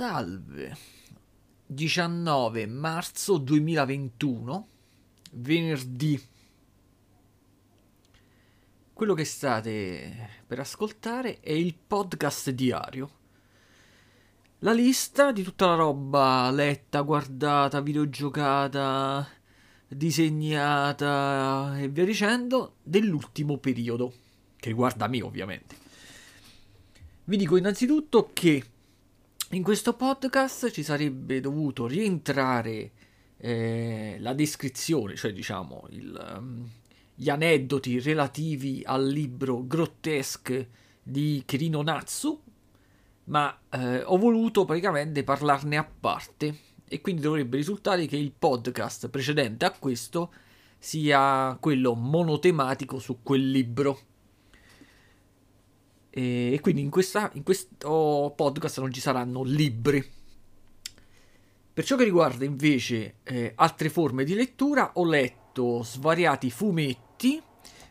Salve. 19 marzo 2021, venerdì. Quello che state per ascoltare è il podcast diario. La lista di tutta la roba letta, guardata, videogiocata, disegnata e via dicendo dell'ultimo periodo, che riguarda me ovviamente. Vi dico innanzitutto che in questo podcast ci sarebbe dovuto rientrare eh, la descrizione, cioè diciamo il, um, gli aneddoti relativi al libro Grottesque di Kirino Natsu, ma eh, ho voluto praticamente parlarne a parte e quindi dovrebbe risultare che il podcast precedente a questo sia quello monotematico su quel libro. E, quindi in, questa, in questo podcast non ci saranno libri. Per ciò che riguarda invece eh, altre forme di lettura, ho letto svariati fumetti,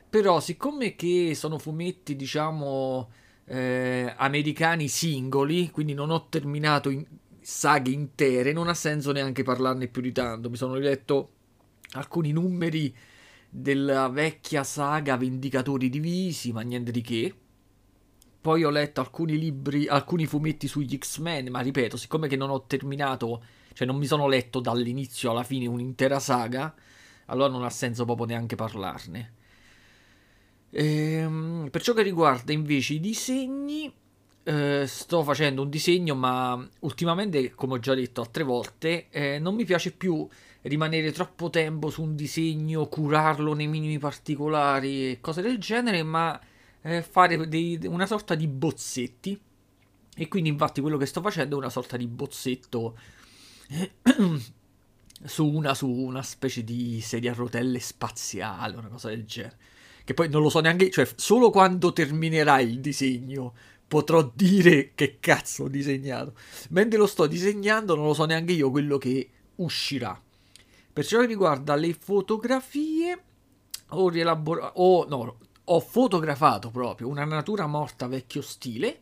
però siccome che sono fumetti, diciamo, eh, americani singoli, quindi non ho terminato in saghe intere, non ha senso neanche parlarne più di tanto. Mi sono riletto alcuni numeri della vecchia saga Vendicatori Divisi, ma niente di che. Poi ho letto alcuni libri, alcuni fumetti sugli X-Men, ma ripeto, siccome che non ho terminato, cioè non mi sono letto dall'inizio alla fine un'intera saga, allora non ha senso proprio neanche parlarne. Ehm, per ciò che riguarda invece i disegni, eh, sto facendo un disegno, ma ultimamente, come ho già detto altre volte, eh, non mi piace più rimanere troppo tempo su un disegno, curarlo nei minimi particolari e cose del genere, ma eh, fare dei, una sorta di bozzetti. E quindi infatti quello che sto facendo è una sorta di bozzetto su, una, su una specie di sedia a rotelle spaziale, una cosa del genere. Che poi non lo so neanche, cioè solo quando terminerà il disegno potrò dire che cazzo ho disegnato. Mentre lo sto disegnando non lo so neanche io quello che uscirà. Per ciò che riguarda le fotografie, ho rielaborato, oh, no, ho fotografato proprio una natura morta vecchio stile.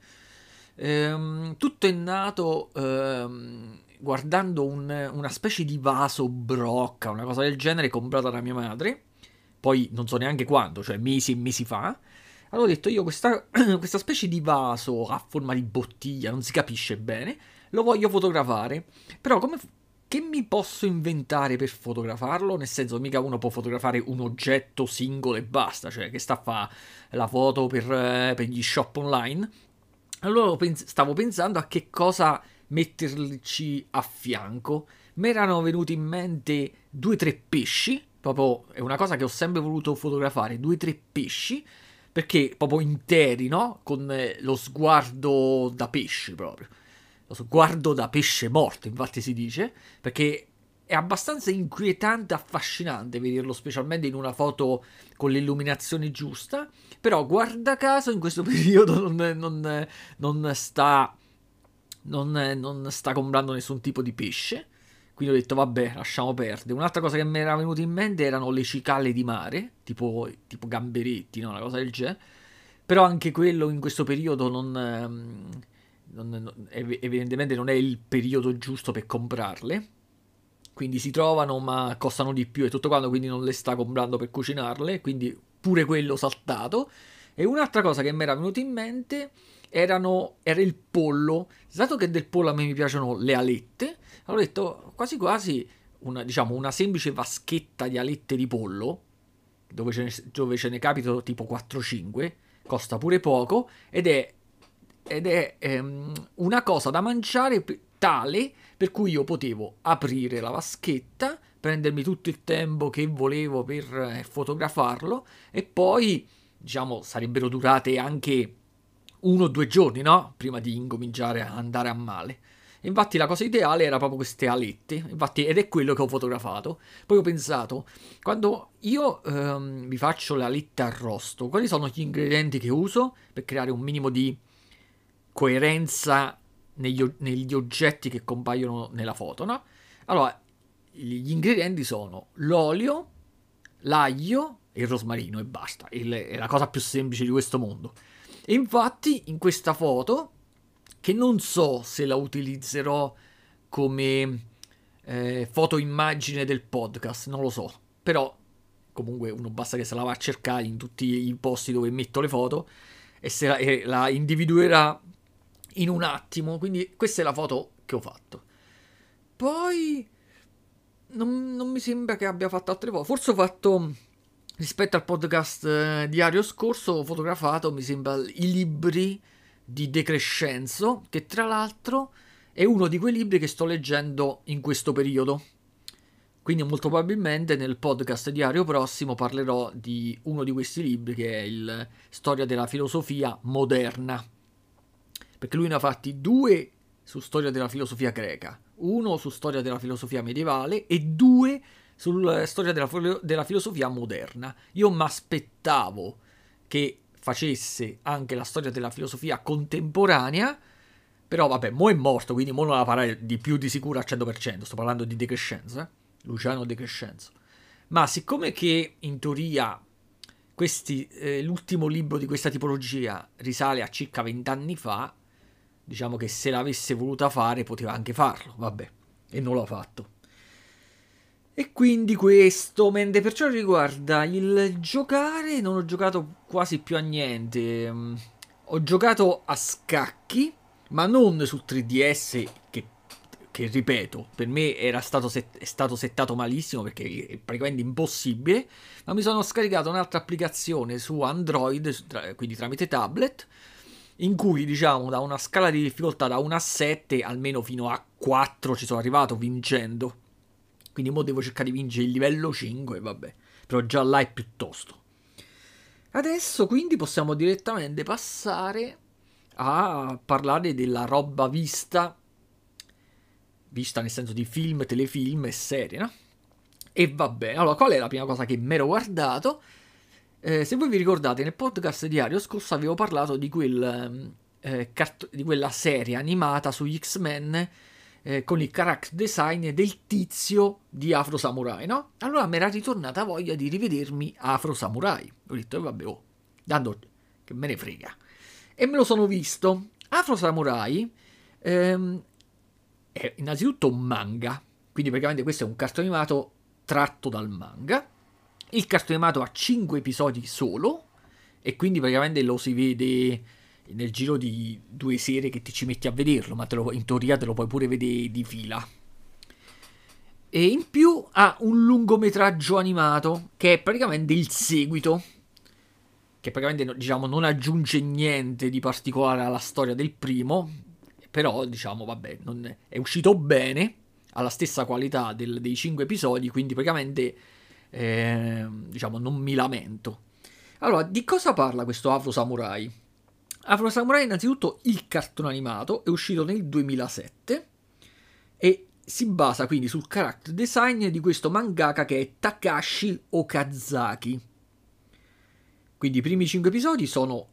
Ehm, tutto è nato ehm, guardando un, una specie di vaso brocca, una cosa del genere, comprata da mia madre. Poi non so neanche quando, cioè mesi e mesi fa. Allora ho detto io questa, questa specie di vaso a forma di bottiglia, non si capisce bene, lo voglio fotografare. Però come, che mi posso inventare per fotografarlo? Nel senso, mica uno può fotografare un oggetto singolo e basta, cioè che sta a fare la foto per, eh, per, gli shop online. Allora stavo pensando a che cosa metterci a fianco. Mi erano venuti in mente due o tre pesci, proprio è una cosa che ho sempre voluto fotografare, due o tre pesci, perché proprio interi, no? Con eh, lo sguardo da pesce proprio lo sguardo da pesce morto, infatti si dice, perché è abbastanza inquietante, affascinante vederlo, specialmente in una foto con l'illuminazione giusta. Però, guarda caso, in questo periodo non, non, non sta. Non, sta comprando nessun tipo di pesce. Quindi ho detto, vabbè, lasciamo perdere. Un'altra cosa che mi era venuta in mente erano le cicale di mare, tipo, tipo gamberetti, no? Una cosa del genere. Però anche quello in questo periodo non. Non, non, evidentemente non è il periodo giusto per comprarle. Quindi si trovano ma costano di più e tutto quanto, quindi non le sta comprando per cucinarle. Quindi pure quello saltato. E un'altra cosa che mi era venuta in mente erano, era il pollo. Dato che del pollo a me mi piacciono le alette, ho detto quasi quasi una, diciamo, una semplice vaschetta di alette di pollo, dove ce ne, dove ce ne capito tipo 4-5, costa pure poco ed è ed è ehm, una cosa da mangiare tale per cui io potevo aprire la vaschetta, prendermi tutto il tempo che volevo per eh, fotografarlo e poi, diciamo, sarebbero durate anche uno o due giorni, no? Prima di incominciare a andare a male. Infatti la cosa ideale era proprio queste alette, infatti, ed è quello che ho fotografato. Poi ho pensato, quando io ehm, vi faccio le alette arrosto, quali sono gli ingredienti che uso per creare un minimo di coerenza negli, negli oggetti che compaiono nella foto, no? Allora, gli ingredienti sono l'olio, l'aglio e il rosmarino e basta. Il, è la cosa più semplice di questo mondo. E infatti, in questa foto, che non so se la utilizzerò come eh, foto immagine del podcast, non lo so, però comunque uno basta che se la va a cercare in tutti i posti dove metto le foto e se la, e la individuerà in un attimo, quindi questa è la foto che ho fatto. Poi non, non mi sembra che abbia fatto altre foto, forse ho fatto rispetto al podcast eh, diario scorso ho fotografato, mi sembra, i libri di De Crescenzo, che tra l'altro è uno di quei libri che sto leggendo in questo periodo. Quindi molto probabilmente nel podcast diario prossimo parlerò di uno di questi libri che è il Storia della filosofia moderna. Perché lui ne ha fatti due su storia della filosofia greca, uno su storia della filosofia medievale e due sulla storia della, della filosofia moderna. Io mi aspettavo che facesse anche la storia della filosofia contemporanea, però vabbè, mo è morto, quindi mo non la farà di più di sicuro al 100%, sto parlando di De Crescenzo, eh? Luciano De Crescenzo. Ma siccome che in teoria questi, eh, l'ultimo libro di questa tipologia risale a circa 20 anni fa, diciamo che se l'avesse voluta fare poteva anche farlo, vabbè, e non l'ha fatto. E quindi questo, mentre per ciò riguarda il giocare, non ho giocato quasi più a niente. Mm, ho giocato a scacchi, ma non sul 3DS, che, che ripeto, per me era stato, set, stato settato malissimo perché è praticamente impossibile. Ma mi sono scaricato un'altra applicazione su Android, quindi tramite tablet, in cui diciamo da una scala di difficoltà da 1 a 7, almeno fino a 4 ci sono arrivato vincendo quindi mo devo cercare di vincere il livello 5, vabbè. Però già là è piuttosto. Adesso quindi possiamo direttamente passare a parlare della roba vista, vista nel senso di film, telefilm e serie, no? E va bene. Allora, qual è la prima cosa che mi ero guardato? Eh, se voi vi ricordate, nel podcast diario scorso avevo parlato di, quel, eh, cart- di quella serie animata su X-Men eh, con il character design del tizio di Afro Samurai, no? Allora mi era ritornata voglia di rivedermi Afro Samurai. Ho detto, eh, vabbè, oh, dando che me ne frega. E me lo sono visto. Afro Samurai ehm, è innanzitutto un manga, quindi praticamente questo è un cartone animato tratto dal manga. Il cartone animato ha 5 episodi solo e quindi praticamente lo si vede nel giro di due sere che ti ci metti a vederlo, ma lo, in teoria te lo puoi pure vedere di fila. E in più ha un lungometraggio animato che è praticamente il seguito, che praticamente diciamo non aggiunge niente di particolare alla storia del primo, però diciamo vabbè, non, è uscito bene, ha la stessa qualità del, dei cinque episodi, quindi praticamente eh, diciamo non mi lamento. Allora, di cosa parla questo Afro Samurai? Afro Samurai innanzitutto il cartone animato è uscito nel 2007 e si basa quindi sul character design di questo mangaka che è Takashi Okazaki. Quindi i primi 5 episodi sono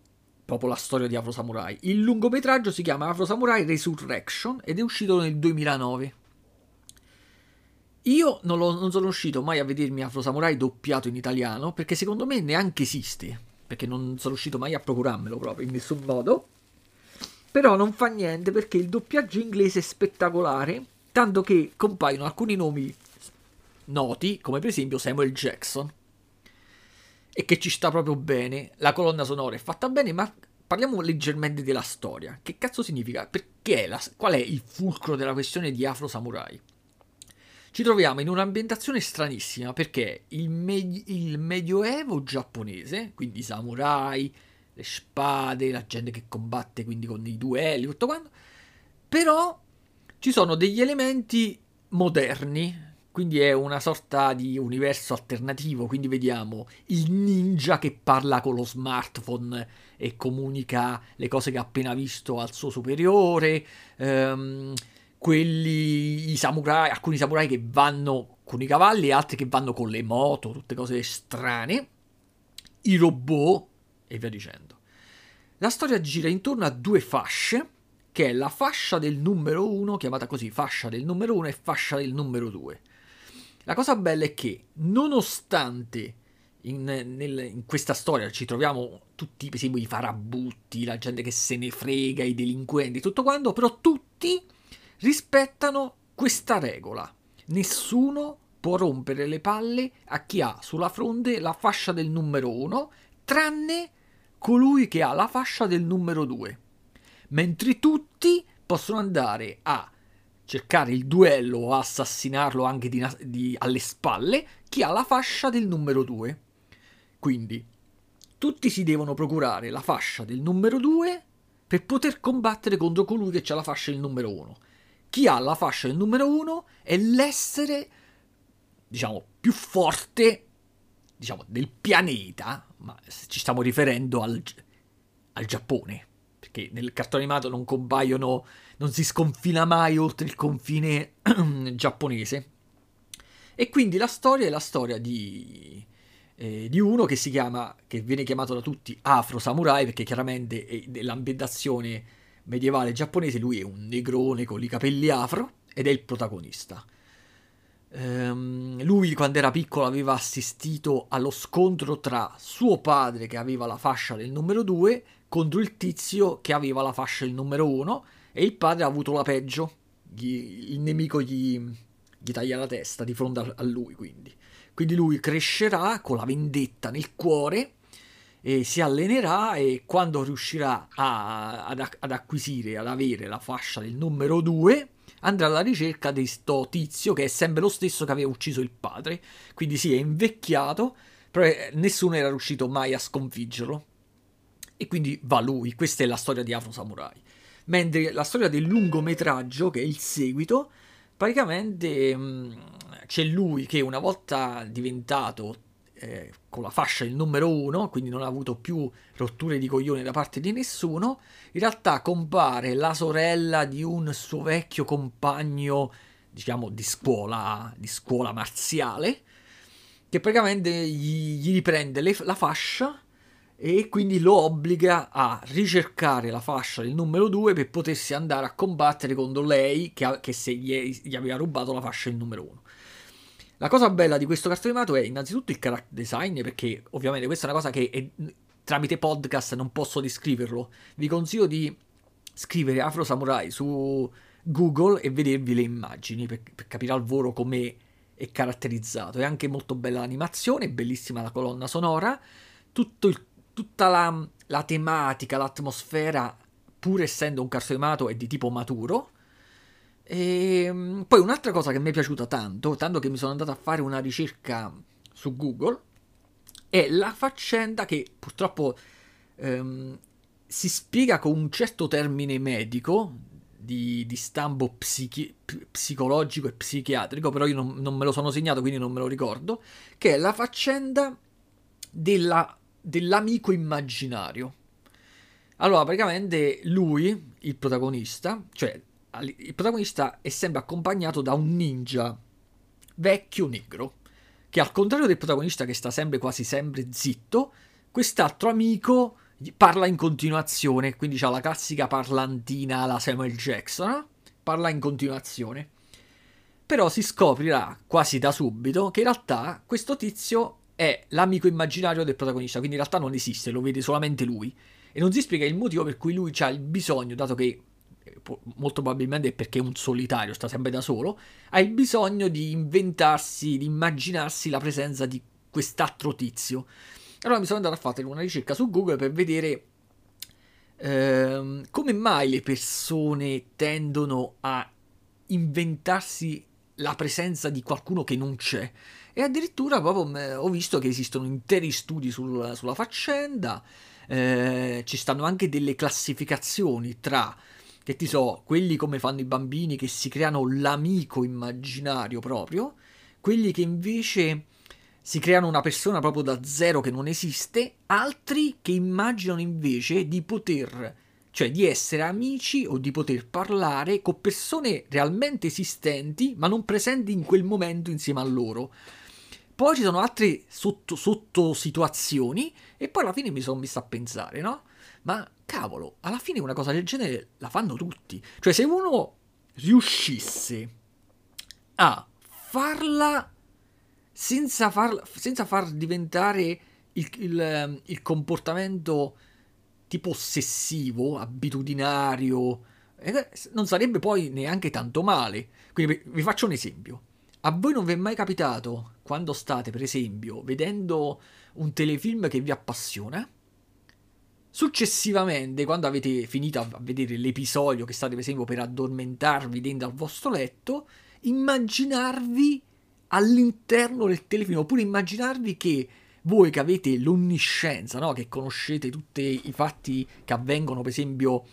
proprio la storia di Afro Samurai. Il lungometraggio si chiama Afro Samurai Resurrection ed è uscito nel 2009. Io non, lo, non sono riuscito mai a vedermi Afro Samurai doppiato in italiano perché secondo me neanche esiste perché non sono riuscito mai a procurarmelo proprio in nessun modo. Però non fa niente perché il doppiaggio inglese è spettacolare, tanto che compaiono alcuni nomi noti, come per esempio Samuel Jackson, e che ci sta proprio bene. La colonna sonora è fatta bene, ma parliamo leggermente della storia. Che cazzo significa? Perché la, qual è il fulcro della questione di Afro Samurai? Ci troviamo in un'ambientazione stranissima perché il, me- il medioevo giapponese, quindi i samurai, le spade, la gente che combatte quindi con i duelli, tutto quanto, però ci sono degli elementi moderni, quindi è una sorta di universo alternativo, quindi vediamo il ninja che parla con lo smartphone e comunica le cose che ha appena visto al suo superiore, ehm, quelli, i samurai, alcuni samurai che vanno con i cavalli altri che vanno con le moto, tutte cose strane, i robot e via dicendo. La storia gira intorno a due fasce, che è la fascia del numero 1, chiamata così fascia del numero 1 e fascia del numero 2. La cosa bella è che, nonostante in, nel, in, questa storia ci troviamo tutti, per esempio, i farabutti, la gente che se ne frega, i delinquenti, tutto quanto, però tutti rispettano questa regola. Nessuno può rompere le palle a chi ha sulla fronte la fascia del numero 1, tranne colui che ha la fascia del numero 2. Mentre tutti possono andare a cercare il duello o assassinarlo anche di, di, alle spalle chi ha la fascia del numero 2. Quindi tutti si devono procurare la fascia del numero 2 per poter combattere contro colui che ha la fascia del numero 1. Chi ha la fascia del numero 1 è l'essere, diciamo, più forte, diciamo, del pianeta, ma ci stiamo riferendo al, al Giappone, perché nel cartone animato non compaiono, non si sconfina mai oltre il confine giapponese. E quindi la storia è la storia di eh, di uno che si chiama, che viene chiamato da tutti Afro Samurai, perché chiaramente è nell'ambientazione medievale giapponese lui è un negrone con i capelli afro ed è il protagonista. Um, lui quando era piccolo aveva assistito allo scontro tra suo padre che aveva la fascia del numero 2 contro il tizio che aveva la fascia del numero 1 e il padre ha avuto la peggio. Gli, il nemico gli, gli taglia la testa di fronte a, a lui quindi. Quindi lui crescerà con la vendetta nel cuore e si allenerà e quando riuscirà a, ad, ad, acquisire, ad avere la fascia del numero 2, andrà alla ricerca di sto tizio che è sempre lo stesso che aveva ucciso il padre. Quindi si sì, è invecchiato, però eh, nessuno era riuscito mai a sconfiggerlo. E quindi va lui, questa è la storia di Afro Samurai. Mentre la storia del lungometraggio, che è il seguito, praticamente mh, mm, c'è lui che una volta diventato eh, con la fascia il numero uno, quindi non ha avuto più rotture di coglione da parte di nessuno, in realtà compare la sorella di un suo vecchio compagno, diciamo, di scuola, di scuola marziale, che praticamente gli, gli riprende le, la fascia e quindi lo obbliga a ricercare la fascia del numero 2 per potersi andare a combattere contro lei che, che se gli, gli, aveva rubato la fascia del numero 1. La cosa bella di questo cartone animato è innanzitutto il character design perché ovviamente questa è una cosa che è, tramite podcast non posso descriverlo. Vi consiglio di scrivere Afro Samurai su Google e vedervi le immagini per, per capire al volo come è caratterizzato. È anche molto bella l'animazione, bellissima la colonna sonora, il tutta la, la tematica, l'atmosfera, pur essendo un cartone animato, è di tipo maturo. E ehm, poi un'altra cosa che mi è piaciuta tanto, tanto che mi sono andato a fare una ricerca su Google, è la faccenda che purtroppo ehm, si spiega con un certo termine medico di, di stampo psichi- psicologico e psichiatrico, però io non, non me lo sono segnato, quindi non me lo ricordo, che è la faccenda della dell'amico immaginario. Allora, praticamente lui, il protagonista, cioè il protagonista è sempre accompagnato da un ninja vecchio negro, che al contrario del protagonista che sta sempre quasi sempre zitto, quest'altro amico parla in continuazione, quindi c'ha la classica parlantina alla Samuel Jackson, eh? parla in continuazione. Però si scoprirà quasi da subito che in realtà questo tizio è l'amico immaginario del protagonista, quindi in realtà non esiste, lo vede solamente lui. E non si spiega il motivo per cui lui ha il bisogno, dato che molto probabilmente è perché è un solitario, sta sempre da solo, ha il bisogno di inventarsi, di immaginarsi la presenza di quest'altro tizio. Allora mi sono andato a fare una ricerca su Google per vedere ehm, come mai le persone tendono a inventarsi la presenza di qualcuno che non c'è. E addirittura proprio ho visto che esistono interi studi sul, sulla faccenda, eh, ci stanno anche delle classificazioni tra, che ti so, quelli come fanno i bambini che si creano l'amico immaginario proprio, quelli che invece si creano una persona proprio da zero che non esiste, altri che immaginano invece di poter cioè di essere amici o di poter parlare con persone realmente esistenti ma non presenti in quel momento insieme a loro. Poi ci sono altre sotto, sotto e poi alla fine mi sono messo a pensare, no? Ma cavolo, alla fine una cosa del genere la fanno tutti. Cioè se uno riuscisse a farla senza far, senza far diventare il, il, il comportamento tipo ossessivo, abitudinario, non sarebbe poi neanche tanto male. Quindi vi faccio un esempio. A voi non vi è mai capitato, quando state per esempio vedendo un telefilm che vi appassiona, successivamente, quando avete finito a vedere l'episodio che state per esempio per addormentarvi dentro al vostro letto, immaginarvi all'interno del telefilm, oppure immaginarvi che voi che avete l'onniscienza, no? che conoscete tutti i fatti che avvengono, per esempio,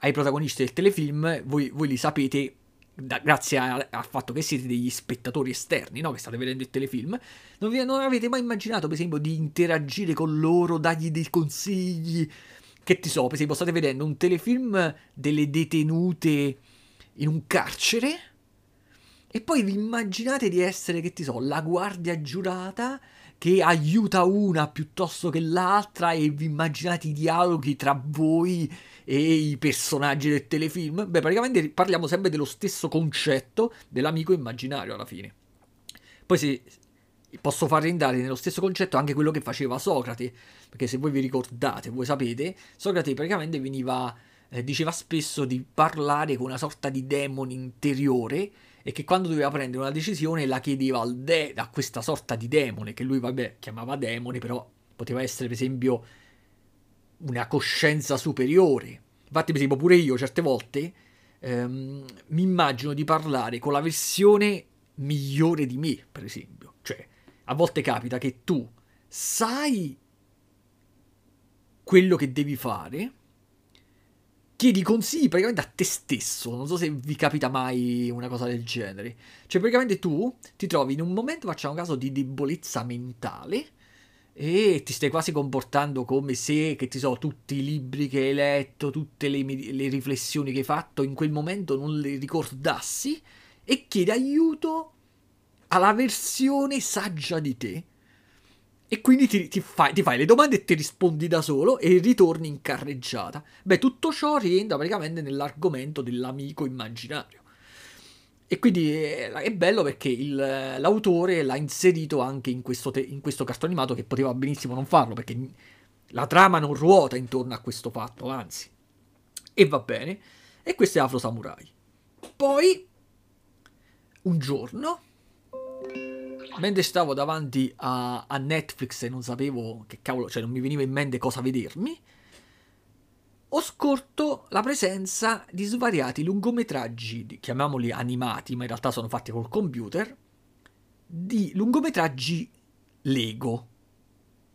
ai protagonisti del telefilm, voi, voi li sapete da, grazie al fatto che siete degli spettatori esterni, no? che state vedendo il telefilm, non, vi, non avete mai immaginato, per esempio, di interagire con loro, dargli dei consigli, che ti so, per esempio, state vedendo un telefilm delle detenute in un carcere, e poi vi immaginate di essere, che ti so, la guardia giurata che aiuta una piuttosto che l'altra e vi immaginate i dialoghi tra voi e i personaggi del telefilm? Beh, praticamente parliamo sempre dello stesso concetto dell'amico immaginario alla fine. Poi se posso far rientrare nello stesso concetto anche quello che faceva Socrate, perché se voi vi ricordate, voi sapete, Socrate praticamente veniva, eh, diceva spesso di parlare con una sorta di demone interiore e che quando doveva prendere una decisione la chiedeva de- a questa sorta di demone, che lui vabbè chiamava demone, però poteva essere per esempio una coscienza superiore. Infatti per esempio pure io certe volte ehm, mi immagino di parlare con la versione migliore di me, per esempio. Cioè, a volte capita che tu sai quello che devi fare, chiedi consigli praticamente a te stesso. Non so se vi capita mai una cosa del genere. Cioè, praticamente tu ti trovi in un momento, facciamo caso, di debolezza mentale e ti stai quasi comportando come se, che ti so, tutti i libri che hai letto, tutte le, le riflessioni che hai fatto in quel momento non le ricordassi e chiedi aiuto alla versione saggia di te e quindi ti, ti, fai, ti, fai, le domande e ti rispondi da solo e ritorni in carreggiata. Beh, tutto ciò rientra praticamente nell'argomento dell'amico immaginario. E quindi è, è bello perché il, l'autore l'ha inserito anche in questo, te, in questo cartone animato che poteva benissimo non farlo perché la trama non ruota intorno a questo fatto, anzi. E va bene. E questo è Afro Samurai. Poi, un giorno, mentre stavo davanti a, a, Netflix e non sapevo che cavolo, cioè non mi veniva in mente cosa vedermi, ho scorto la presenza di svariati lungometraggi, chiamiamoli animati, ma in realtà sono fatti col computer, di lungometraggi Lego.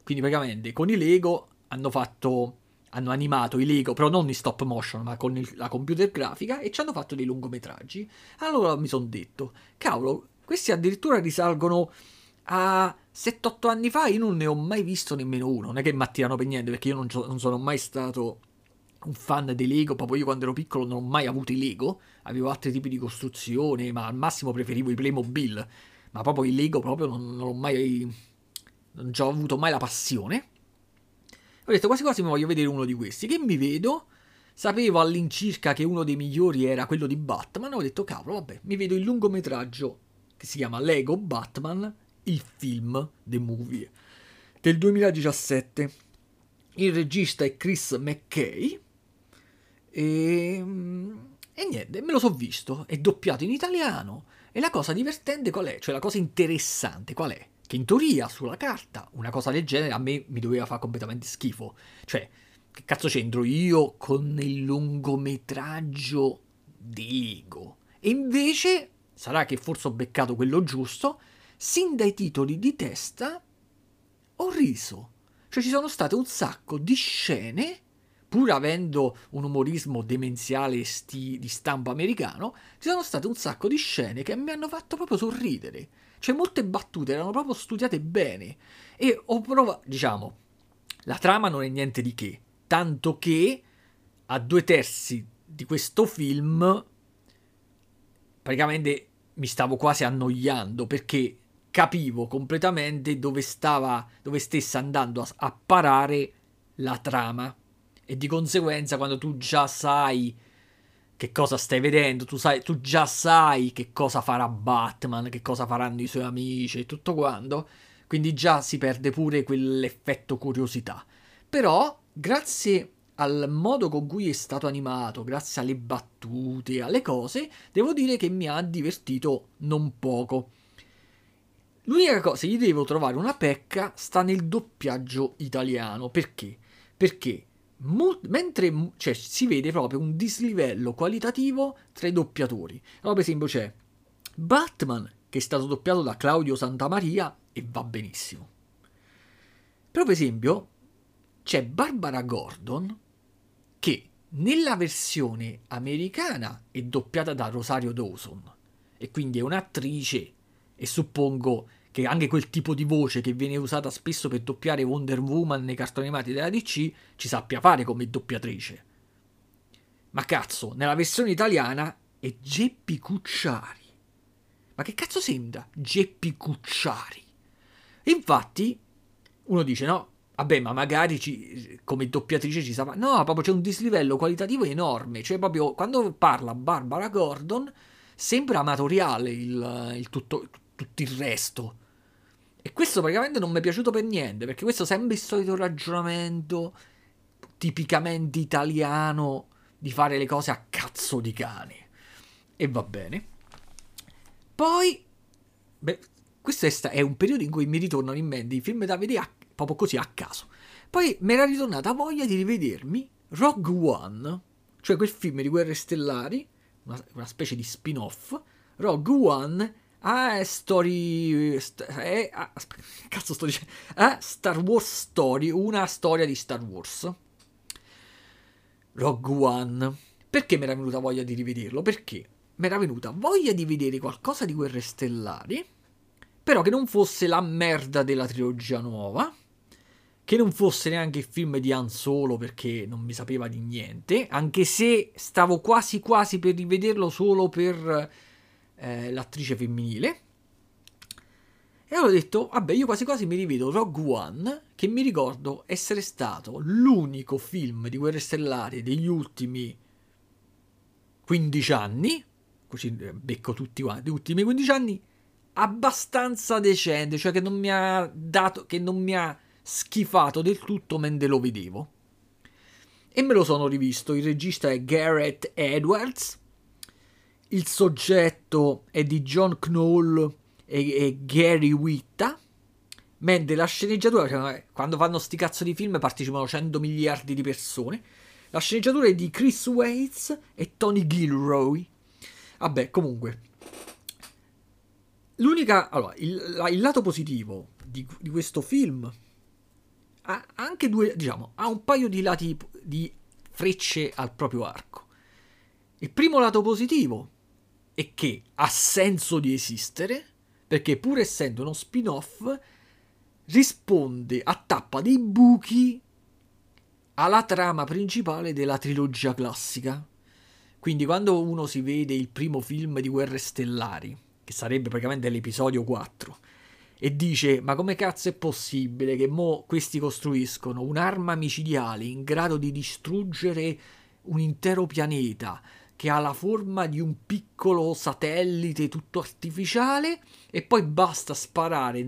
Quindi praticamente con i Lego hanno fatto hanno animato i Lego, però non in stop motion, ma con il, la computer grafica e ci hanno fatto dei lungometraggi. Allora mi sono detto, cavolo, questi addirittura risalgono a 7-8 anni fa. Io non ne ho mai visto nemmeno uno. Non è che mi attirano per niente, perché io non, non sono mai stato un fan dei Lego. Proprio io quando ero piccolo non ho mai avuto i Lego. Avevo altri tipi di costruzione, ma al massimo preferivo i Playmobil. Ma proprio i Lego proprio non, non ho mai. Non ci ho avuto mai la passione. Ho detto quasi quasi mi voglio vedere uno di questi. Che mi vedo. Sapevo all'incirca che uno dei migliori era quello di Batman. Ho detto, cavolo, vabbè, mi vedo il lungometraggio che si chiama Lego Batman, il film, The Movie, del 2017. Il regista è Chris McKay e, e niente, me lo so visto, è doppiato in italiano e la cosa divertente qual è? Cioè la cosa interessante qual è? Che in teoria, sulla carta, una cosa del genere a me mi doveva fare completamente schifo. Cioè, che cazzo c'entro io con il lungometraggio di Lego? E invece sarà che forse ho beccato quello giusto, sin dai titoli di testa ho riso. Cioè ci sono state un sacco di scene, pur avendo un umorismo demenziale sti- di stampo americano, ci sono state un sacco di scene che mi hanno fatto proprio sorridere. Cioè molte battute erano proprio studiate bene. E ho provato, diciamo, la trama non è niente di che, tanto che a due terzi di questo film praticamente mi stavo quasi annoiando perché capivo completamente dove stava, dove stesse andando a, a parare la trama. E di conseguenza, quando tu già sai che cosa stai vedendo, tu, sai, tu già sai che cosa farà Batman, che cosa faranno i suoi amici e tutto quanto, quindi già si perde pure quell'effetto curiosità. Però, grazie al modo con cui è stato animato, grazie alle battute, alle cose, devo dire che mi ha divertito non poco. L'unica cosa, gli devo trovare una pecca, sta nel doppiaggio italiano. Perché? Perché Mo- mentre cioè, si vede proprio un dislivello qualitativo tra i doppiatori. Allora, per esempio, c'è Batman, che è stato doppiato da Claudio Santamaria e va benissimo. Però, per esempio, c'è Barbara Gordon, che nella versione americana è doppiata da Rosario Dawson, e quindi è un'attrice, e suppongo che anche quel tipo di voce che viene usata spesso per doppiare Wonder Woman nei cartoni animati della DC ci sappia fare come doppiatrice. Ma cazzo, nella versione italiana è Geppi Cucciari. Ma che cazzo sembra Geppi Cucciari? infatti, uno dice no, vabbè, ma magari ci, come doppiatrice ci sa. No, proprio c'è un dislivello qualitativo enorme. Cioè, proprio quando parla Barbara Gordon, sembra amatoriale il, il tutto, tutto il resto. E questo praticamente non mi è piaciuto per niente, perché questo è sempre il solito ragionamento tipicamente italiano di fare le cose a cazzo di cane. E va bene. Poi, beh, questo è, è, un periodo in cui mi ritornano in mente i film da vedere a, proprio così a caso. Poi mi era ritornata voglia di rivedermi Rogue One, cioè quel film di guerre stellari, una, una specie di spin-off, Rogue One è story. St- è, ah, cazzo sto dicendo? Ah, Star Wars Story, una storia di Star Wars. Rogue One. Perché mi era venuta voglia di rivederlo? Perché mi era venuta voglia di vedere qualcosa di Guerre Stellari, però che non fosse la merda della trilogia nuova, che non fosse neanche il film di Han Solo perché non mi sapeva di niente, anche se stavo quasi quasi per rivederlo solo per eh, l'attrice femminile. E allora ho detto, vabbè, io quasi quasi mi rivedo Rogue One, che mi ricordo essere stato l'unico film di Guerre Stellari degli ultimi 15 anni, così becco tutti quanti, gli ultimi 15 anni, abbastanza decente, cioè che non mi ha dato, che non mi ha schifato del tutto mentre lo vedevo. E me lo sono rivisto, il regista è Garrett Edwards, il soggetto è di John Knoll e, e Gary Witta, mentre la sceneggiatura, cioè, quando fanno sti cazzo di film partecipano 100 miliardi di persone, la sceneggiatura è di Chris Waits e Tony Gilroy. Vabbè, comunque. L'unica... Allora, il, il lato positivo di, di, questo film ha anche due... diciamo, ha un paio di lati di frecce al proprio arco. Il primo lato positivo e che ha senso di esistere, perché pur essendo uno spin-off, risponde a tappa dei buchi alla trama principale della trilogia classica. Quindi quando uno si vede il primo film di Guerre Stellari, che sarebbe praticamente l'episodio 4, e dice ma come cazzo è possibile che mo questi costruiscono un'arma micidiale in grado di distruggere un intero pianeta che ha la forma di un piccolo satellite tutto artificiale e poi basta sparare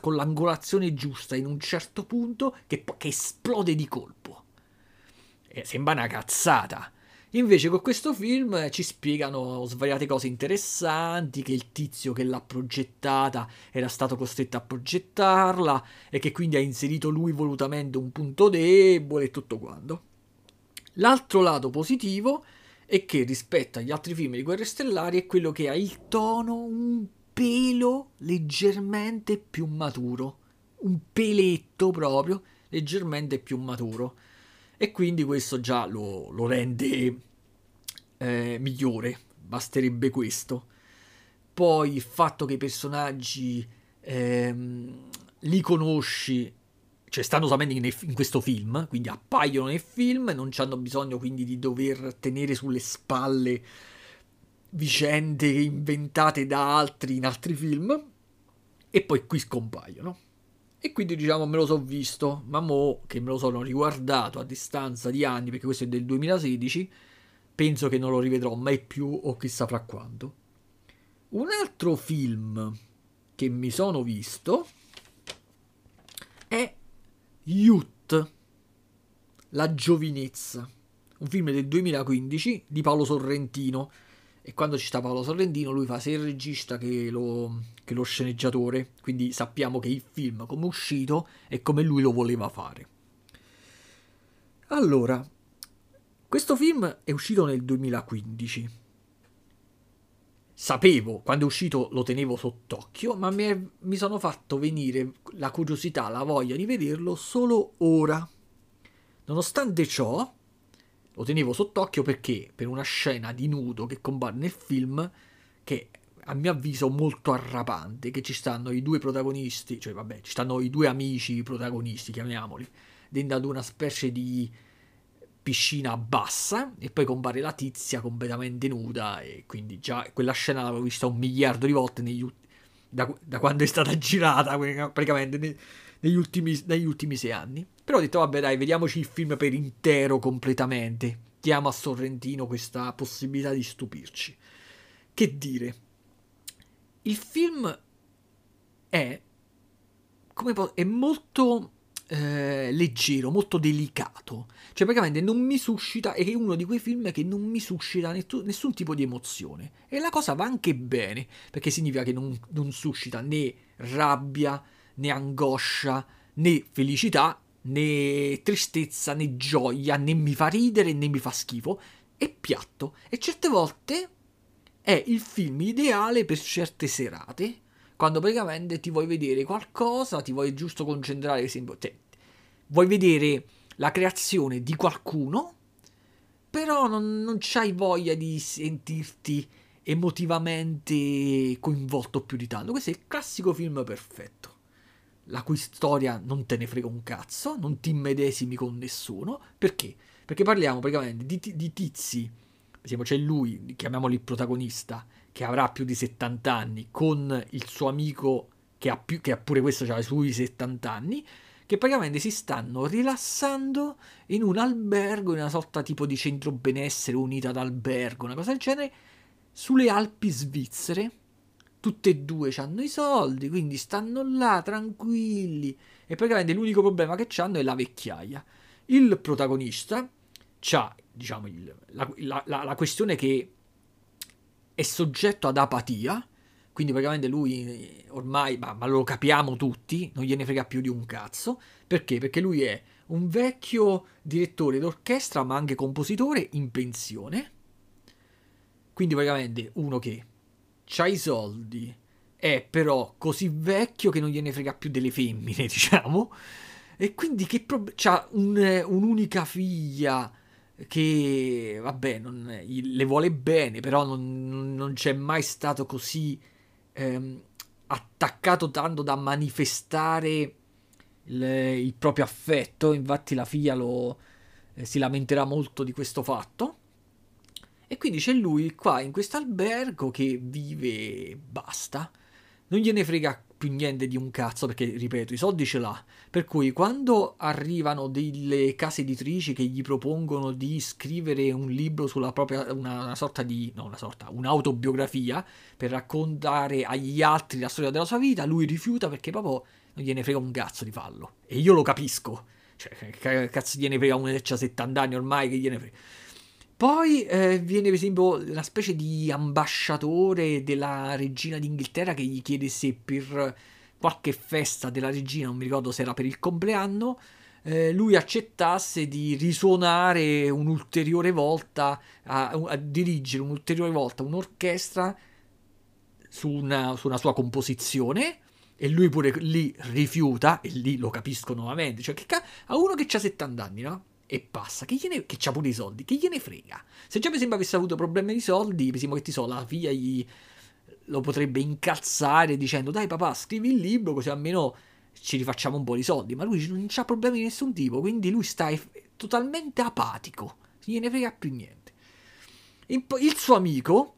con l'angolazione giusta in un certo punto che, che esplode di colpo. E sembra una cazzata. Invece con questo film ci spiegano svariate cose interessanti, che il tizio che l'ha progettata era stato costretto a progettarla e che quindi ha inserito lui volutamente un punto debole e tutto quanto. L'altro lato positivo è che rispetto agli altri film di Guerre Stellari è quello che ha il tono un pelo leggermente più maturo, un peletto proprio leggermente più maturo e quindi questo già lo, lo rende eh, migliore, basterebbe questo. Poi il fatto che i personaggi ehm, li conosci cioè stanno solamente in, in, questo film, quindi appaiono nel film, non hanno bisogno quindi di dover tenere sulle spalle vicende inventate da altri in altri film, e poi qui scompaiono. E quindi diciamo me lo so visto, ma mo che me lo sono riguardato a distanza di anni, perché questo è del 2016, penso che non lo rivedrò mai più o chissà fra quando. Un altro film che mi sono visto è Youth, La giovinezza, un film del 2015 di Paolo Sorrentino. E quando ci sta Paolo Sorrentino, lui fa sia il regista che lo, che lo sceneggiatore. Quindi sappiamo che il film, come è uscito, è come lui lo voleva fare. Allora, questo film è uscito nel 2015 sapevo, quando è uscito lo tenevo sott'occhio, ma mi, è, mi, sono fatto venire la curiosità, la voglia di vederlo solo ora. Nonostante ciò, lo tenevo sott'occhio perché per una scena di nudo che compare nel film, che a mio avviso molto arrapante, che ci stanno i due protagonisti, cioè vabbè, ci stanno i due amici protagonisti, chiamiamoli, dentro ad una specie di piscina bassa e poi compare la tizia completamente nuda e quindi già quella scena l'avevo vista un miliardo di volte negli, da, da, quando è stata girata praticamente ne, negli, ultimi, negli ultimi sei anni però ho detto vabbè dai vediamoci il film per intero completamente diamo a Sorrentino questa possibilità di stupirci che dire il film è po- è molto eh, leggero, molto delicato. Cioè, praticamente non mi suscita. È uno di quei film che non mi suscita nessun, nessun tipo di emozione. E la cosa va anche bene, perché significa che non, non suscita né rabbia, né angoscia, né felicità, né tristezza, né gioia, né mi fa ridere, né mi fa schifo. È piatto. E certe volte è il film ideale per certe serate quando praticamente ti vuoi vedere qualcosa, ti vuoi giusto concentrare, esempio, cioè, vuoi vedere la creazione di qualcuno, però non, non c'hai voglia di sentirti emotivamente coinvolto più di tanto. Questo è il classico film perfetto, la cui storia non te ne frega un cazzo, non ti immedesimi con nessuno. Perché? Perché parliamo praticamente di, di tizi, per esempio c'è lui, chiamiamolo il protagonista, che avrà più di 70 anni, con il suo amico che ha, più, che ha pure questo, cioè sui 70 anni, che praticamente si stanno rilassando in un albergo, in una sorta tipo di centro benessere unita d'albergo, una cosa del genere, sulle Alpi svizzere. Tutte e due hanno i soldi, quindi stanno là tranquilli. E praticamente l'unico problema che hanno è la vecchiaia. Il protagonista ha, diciamo, il, la, la, la, la questione che è soggetto ad apatia, quindi praticamente lui ormai, ma, ma, lo capiamo tutti, non gliene frega più di un cazzo. Perché? Perché lui è un vecchio direttore d'orchestra, ma anche compositore in pensione. Quindi praticamente uno che ha i soldi, è però così vecchio che non gliene frega più delle femmine, diciamo. E quindi che prob- ha un, un'unica figlia che vabbè non, le vuole bene però non, non c'è mai stato così ehm, attaccato tanto da manifestare il, il, proprio affetto. Infatti la figlia lo, eh, si lamenterà molto di questo fatto e quindi c'è lui qua in questo albergo che vive e basta non gliene frega più niente di un cazzo perché, ripeto, i soldi ce l'ha. Per cui quando arrivano delle case editrici che gli propongono di scrivere un libro sulla propria, una, una sorta di, no una sorta, un'autobiografia per raccontare agli altri la storia della sua vita, lui rifiuta perché proprio non gliene frega un cazzo di farlo. E io lo capisco. Cioè, cazzo gliene frega uno che ha 70 anni ormai, che gliene frega. Poi eh, viene per esempio una specie di ambasciatore della regina d'Inghilterra che gli chiede se per qualche festa della regina, non mi ricordo se era per il compleanno, eh, lui accettasse di risuonare un'ulteriore volta, a, a, dirigere un'ulteriore volta un'orchestra su una, su una sua composizione e lui pure lì rifiuta e lì lo capisco nuovamente, cioè che ca- a uno che ha 70 anni, no? E passa. Che gliene, che c'ha pure i soldi, che gliene frega. Se già mi sembra avesse avuto problemi di soldi, mi sembra che ti so, la figlia gli lo potrebbe incazzare dicendo dai papà scrivi il libro così almeno ci rifacciamo un po' di soldi. Ma lui non ha problemi di nessun tipo, quindi lui sta totalmente apatico, gliene frega più niente. Il suo amico,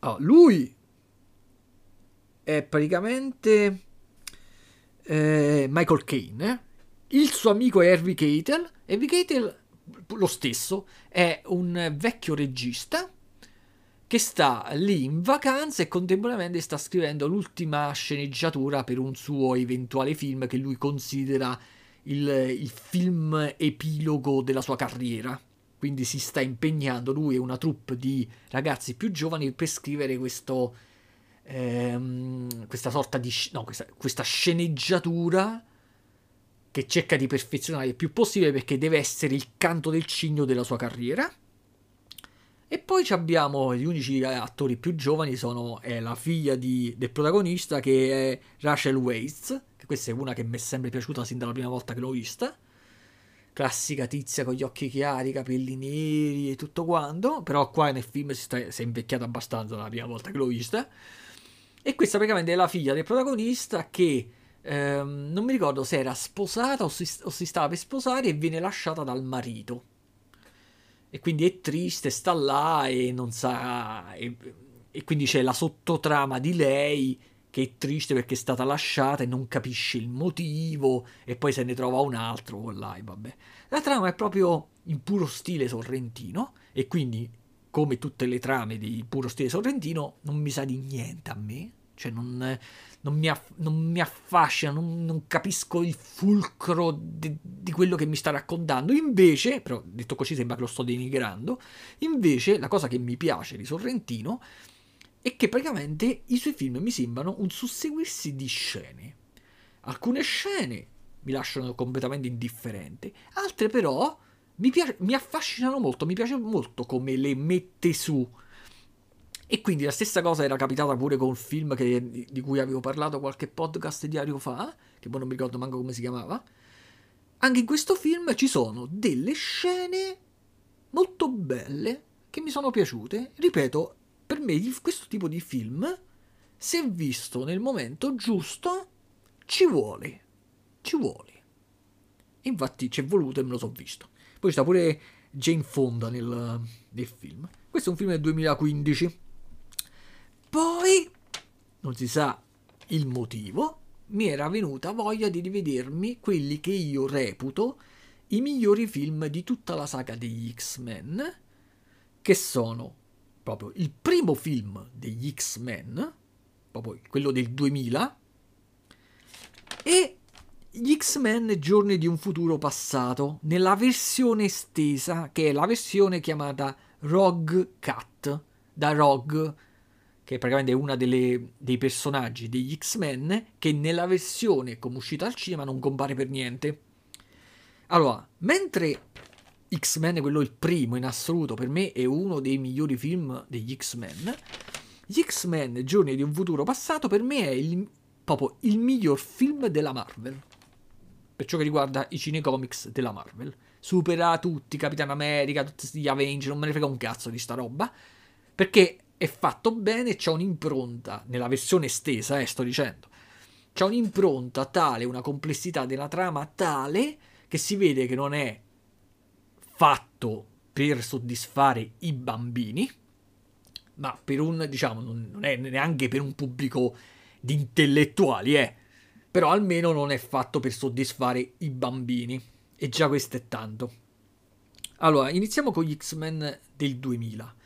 oh, lui è praticamente eh, Michael Caine, eh? il suo amico è Harvey Keitel Harvey Keitel lo stesso, è un vecchio regista che sta lì in vacanza e contemporaneamente sta scrivendo l'ultima sceneggiatura per un suo eventuale film che lui considera il, il film epilogo della sua carriera. Quindi si sta impegnando lui e una troupe di ragazzi più giovani per scrivere questo, ehm, questa sorta di no, questa, questa sceneggiatura che cerca di perfezionare il più possibile perché deve essere il canto del cigno della sua carriera. E poi abbiamo gli unici attori più giovani sono è la figlia di, del protagonista che è Rachel Weisz, che questa è una che mi è sempre piaciuta sin dalla prima volta che l'ho vista. Classica tizia con gli occhi chiari, capelli neri e tutto quanto, però qua nel film si, sta, si è invecchiata abbastanza la prima volta che l'ho vista. E questa praticamente è la figlia del protagonista che ehm, non mi ricordo se era sposata o si, o si stava per sposare e viene lasciata dal marito e quindi è triste, sta là e non sa... E, e, quindi c'è la sottotrama di lei che è triste perché è stata lasciata e non capisce il motivo e poi se ne trova un altro là e vabbè. La trama è proprio in puro stile sorrentino e quindi come tutte le trame di puro stile sorrentino non mi sa di niente a me, cioè non, non, mi, aff- non mi, affascina, non, non, capisco il fulcro di, di quello che mi sta raccontando. Invece, però detto così sembra che lo sto denigrando, invece la cosa che mi piace di Sorrentino è che praticamente i suoi film mi sembrano un susseguirsi di scene. Alcune scene mi lasciano completamente indifferente, altre però mi, piace, mi affascinano molto, mi piace molto come le mette su e quindi la stessa cosa era capitata pure con un film che, di cui avevo parlato qualche podcast diario fa, che poi non mi ricordo manco come si chiamava. Anche in questo film ci sono delle scene molto belle che mi sono piaciute. Ripeto, per me questo tipo di film, se visto nel momento giusto, ci vuole. Ci vuole. Infatti ci è voluto e me lo so visto. Poi c'è pure Jane Fonda nel, nel film. Questo è un film del 2015 poi, non si sa il motivo, mi era venuta voglia di rivedermi quelli che io reputo i migliori film di tutta la saga degli X-Men, che sono proprio il primo film degli X-Men, proprio quello del 2000, e gli X-Men Giorni di un futuro passato, nella versione estesa, che è la versione chiamata Rogue Cat, da Rogue che praticamente è una dei personaggi degli X-Men, che nella versione come uscita al cinema non compare per niente. Allora, mentre X-Men, quello il primo in assoluto, per me è uno dei migliori film degli X-Men, gli X-Men Giorni di un futuro passato per me è il, proprio il miglior film della Marvel. Per ciò che riguarda i cinecomics della Marvel. Supera tutti, Capitan America, tutti gli Avenger, non me ne frega un cazzo di sta roba. Perché è fatto bene, c'è un'impronta, nella versione estesa, eh, sto dicendo, c'è un'impronta tale, una complessità della trama tale che si vede che non è fatto per soddisfare i bambini, ma per un, diciamo, non è neanche per un pubblico di intellettuali, eh. Però almeno non è fatto per soddisfare i bambini. E già questo è tanto. Allora, iniziamo con gli X-Men del 2000.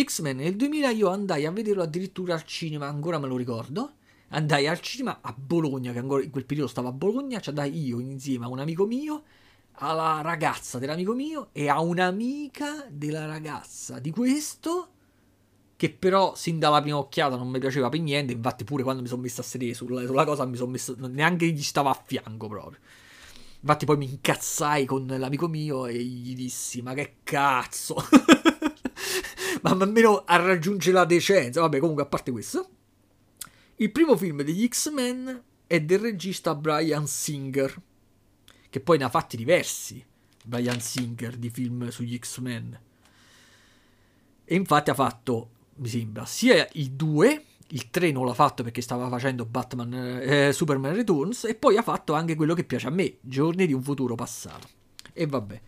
X-Men nel 2000 io andai a vederlo addirittura al cinema, ancora me lo ricordo. Andai al cinema a Bologna, che ancora in quel periodo stavo a Bologna, ci andai io insieme a un amico mio, alla ragazza dell'amico mio e a un'amica della ragazza di questo, che però sin dalla prima occhiata non mi piaceva per niente, infatti pure quando mi sono messo a sedere sulla, sulla cosa mi sono messo, neanche gli stava a fianco proprio. Infatti poi mi incazzai con l'amico mio e gli dissi, ma che cazzo... ma almeno a raggiungere la decenza. Vabbè, comunque, a parte questo, il primo film degli X-Men è del regista Brian Singer, che poi ne ha fatti diversi. Brian Singer di film sugli X-Men. E infatti ha fatto, mi sembra, sia il 2, il 3 non l'ha fatto perché stava facendo Batman, eh, Superman Returns, e poi ha fatto anche quello che piace a me, Giorni di un futuro passato. E vabbè.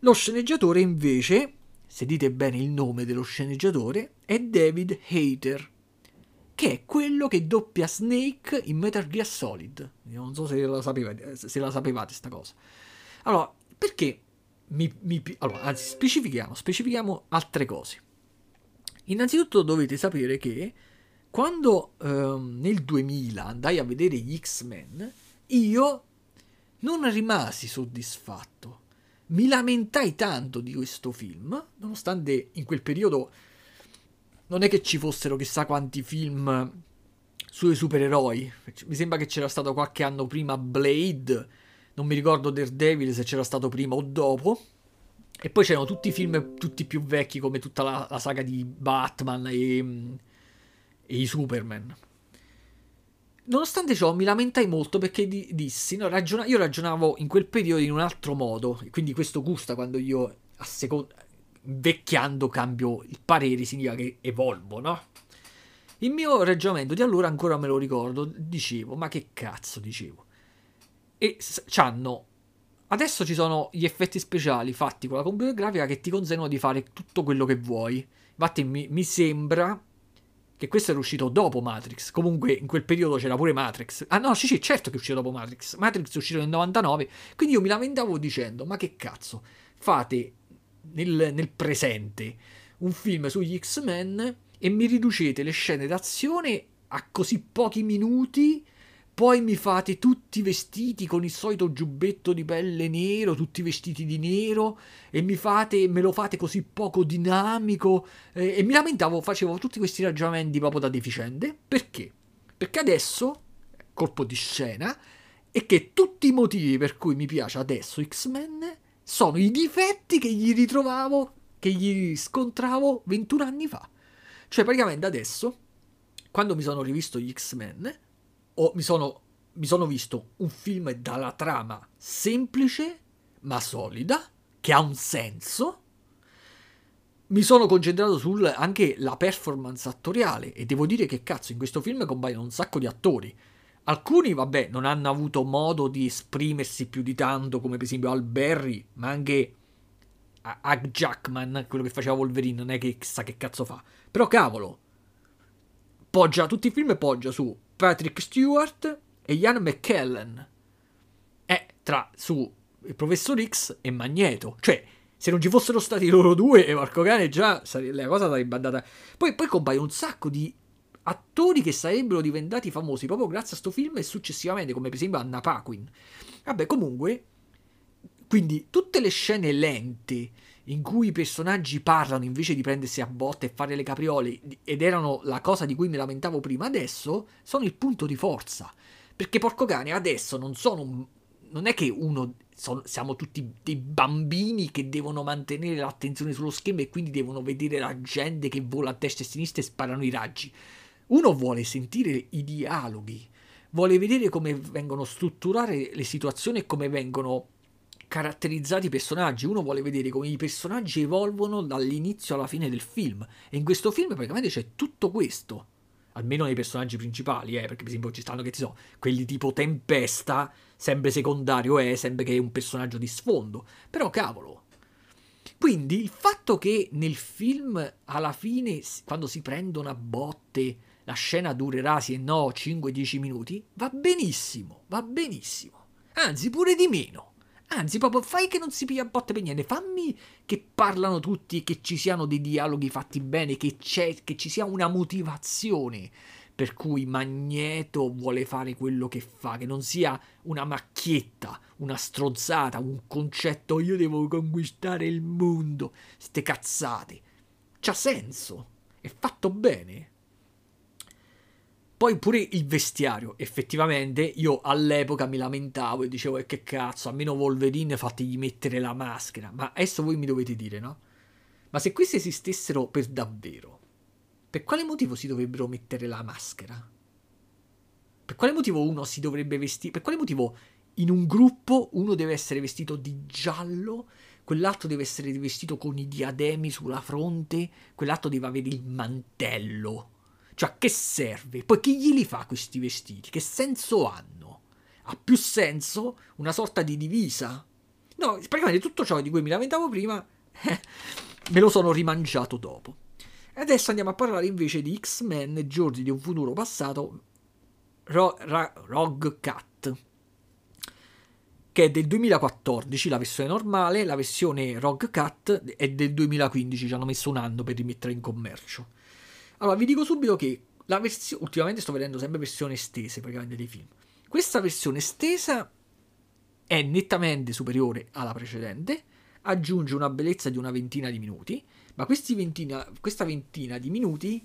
Lo sceneggiatore invece se dite bene il nome dello sceneggiatore, è David Hayter, che è quello che doppia Snake in Metal Gear Solid. Io non so se la, sapevate, se la sapevate sta cosa. Allora, perché mi, mi, allora, anzi, specifichiamo, specifichiamo altre cose. Innanzitutto dovete sapere che quando ehm, nel 2000 andai a vedere gli X-Men, io non rimasi soddisfatto. Mi lamentai tanto di questo film, nonostante in quel periodo non è che ci fossero chissà quanti film sui supereroi. Mi sembra che c'era stato qualche anno prima Blade, non mi ricordo Daredevil se c'era stato prima o dopo. E poi c'erano tutti i film, tutti più vecchi, come tutta la, la saga di Batman e, e, i Superman. Nonostante ciò, mi lamentai molto perché di, dissi: no, ragiona- io ragionavo in quel periodo in un altro modo. Quindi questo gusta quando io, a seconda, vecchiando, cambio il parere, significa che evolvo, no? Il mio ragionamento di allora ancora me lo ricordo, dicevo, ma che cazzo dicevo? E c'hanno Adesso ci sono gli effetti speciali fatti con la computer grafica che ti consentono di fare tutto quello che vuoi. Infatti mi, mi, sembra che questo era uscito dopo Matrix. Comunque in quel periodo c'era pure Matrix. Ah no, sì sì, certo che è uscito dopo Matrix. Matrix è uscito nel 99. Quindi io mi lamentavo dicendo, ma che cazzo, fate nel, nel presente un film sugli X-Men e mi riducete le scene d'azione a così pochi minuti. Poi mi fate tutti vestiti con il solito giubbetto di pelle nero, tutti vestiti di nero, e mi fate, me lo fate così poco dinamico. Eh, e mi lamentavo, facevo tutti questi ragionamenti proprio da deficiente. Perché? Perché adesso, colpo di scena, è che tutti i motivi per cui mi piace adesso X-Men sono i difetti che gli ritrovavo, che gli scontravo 21 anni fa. Cioè, praticamente adesso, quando mi sono rivisto gli X-Men, ho, mi, sono, mi sono visto un film dalla trama semplice ma solida, che ha un senso. Mi sono concentrato sul anche la performance attoriale e devo dire che cazzo in questo film compaiono un sacco di attori. Alcuni, vabbè, non hanno avuto modo di esprimersi più di tanto, come per esempio Al Berry, ma anche Hugh Jackman, quello che faceva Wolverine, non è che sa che cazzo fa. Però cavolo, poggia, tutti i film poggia su Patrick Stewart e Ian McKellen. È tra su il professor X e Magneto. Cioè, se non ci fossero stati loro due, e Marco Cane già la cosa sarebbe andata. Poi, poi compaiono un sacco di attori che sarebbero diventati famosi proprio grazie a sto film e successivamente, come per esempio Anna Paquin. Vabbè, comunque, quindi tutte le scene lente in cui i personaggi parlano invece di prendersi a botte e fare le capriole ed erano la cosa di cui mi lamentavo prima, adesso sono il punto di forza. Perché porco cane, adesso non sono non è che uno sono, siamo tutti dei bambini che devono mantenere l'attenzione sullo schermo e quindi devono vedere la gente che vola a destra e a sinistra e sparano i raggi. Uno vuole sentire i dialoghi, vuole vedere come vengono strutturate le situazioni e come vengono caratterizzati i personaggi. Uno vuole vedere come i personaggi evolvono dall'inizio alla fine del film. E in questo film praticamente c'è tutto questo. Almeno nei personaggi principali, eh, perché per esempio ci stanno, che ti so, quelli tipo Tempesta, sempre secondario è, sempre che è un personaggio di sfondo. Però cavolo. Quindi il fatto che nel film alla fine, quando si prendono a botte, la scena durerà, sì e no, 5-10 minuti, va benissimo, va benissimo. Anzi, pure di meno. Anzi, proprio fai che non si piglia botte per niente. Fammi che parlano tutti che ci siano dei dialoghi fatti bene, che, che ci sia una motivazione per cui Magneto vuole fare quello che fa, che non sia una macchietta, una strozzata, un concetto io devo conquistare il mondo, ste cazzate. C'ha senso, è fatto bene. Poi pure il vestiario, effettivamente io all'epoca mi lamentavo e dicevo e che cazzo, almeno Wolverine fategli mettere la maschera. Ma adesso voi mi dovete dire, no? Ma se questi esistessero per davvero, per quale motivo si dovrebbero mettere la maschera? Per quale motivo uno si dovrebbe vestire? Per quale motivo in un gruppo uno deve essere vestito di giallo, quell'altro deve essere vestito con i diademi sulla fronte, quell'altro deve avere il mantello? Cioè, che serve? Poi chi glieli fa questi vestiti? Che senso hanno? Ha più senso una sorta di divisa? No, praticamente tutto ciò di cui mi lamentavo prima eh, me lo sono rimangiato dopo. E adesso andiamo a parlare invece di X-Men Giorni di un futuro passato Ro- Ra- Rogue Cat. che è del 2014, la versione normale, la versione Rogue Cut è del 2015, ci hanno messo un anno per rimettere in commercio. Allora, vi dico subito che la versione, ultimamente sto vedendo sempre versioni estese praticamente dei film. Questa versione estesa è nettamente superiore alla precedente, aggiunge una bellezza di una ventina di minuti, ma ventina, questa ventina di minuti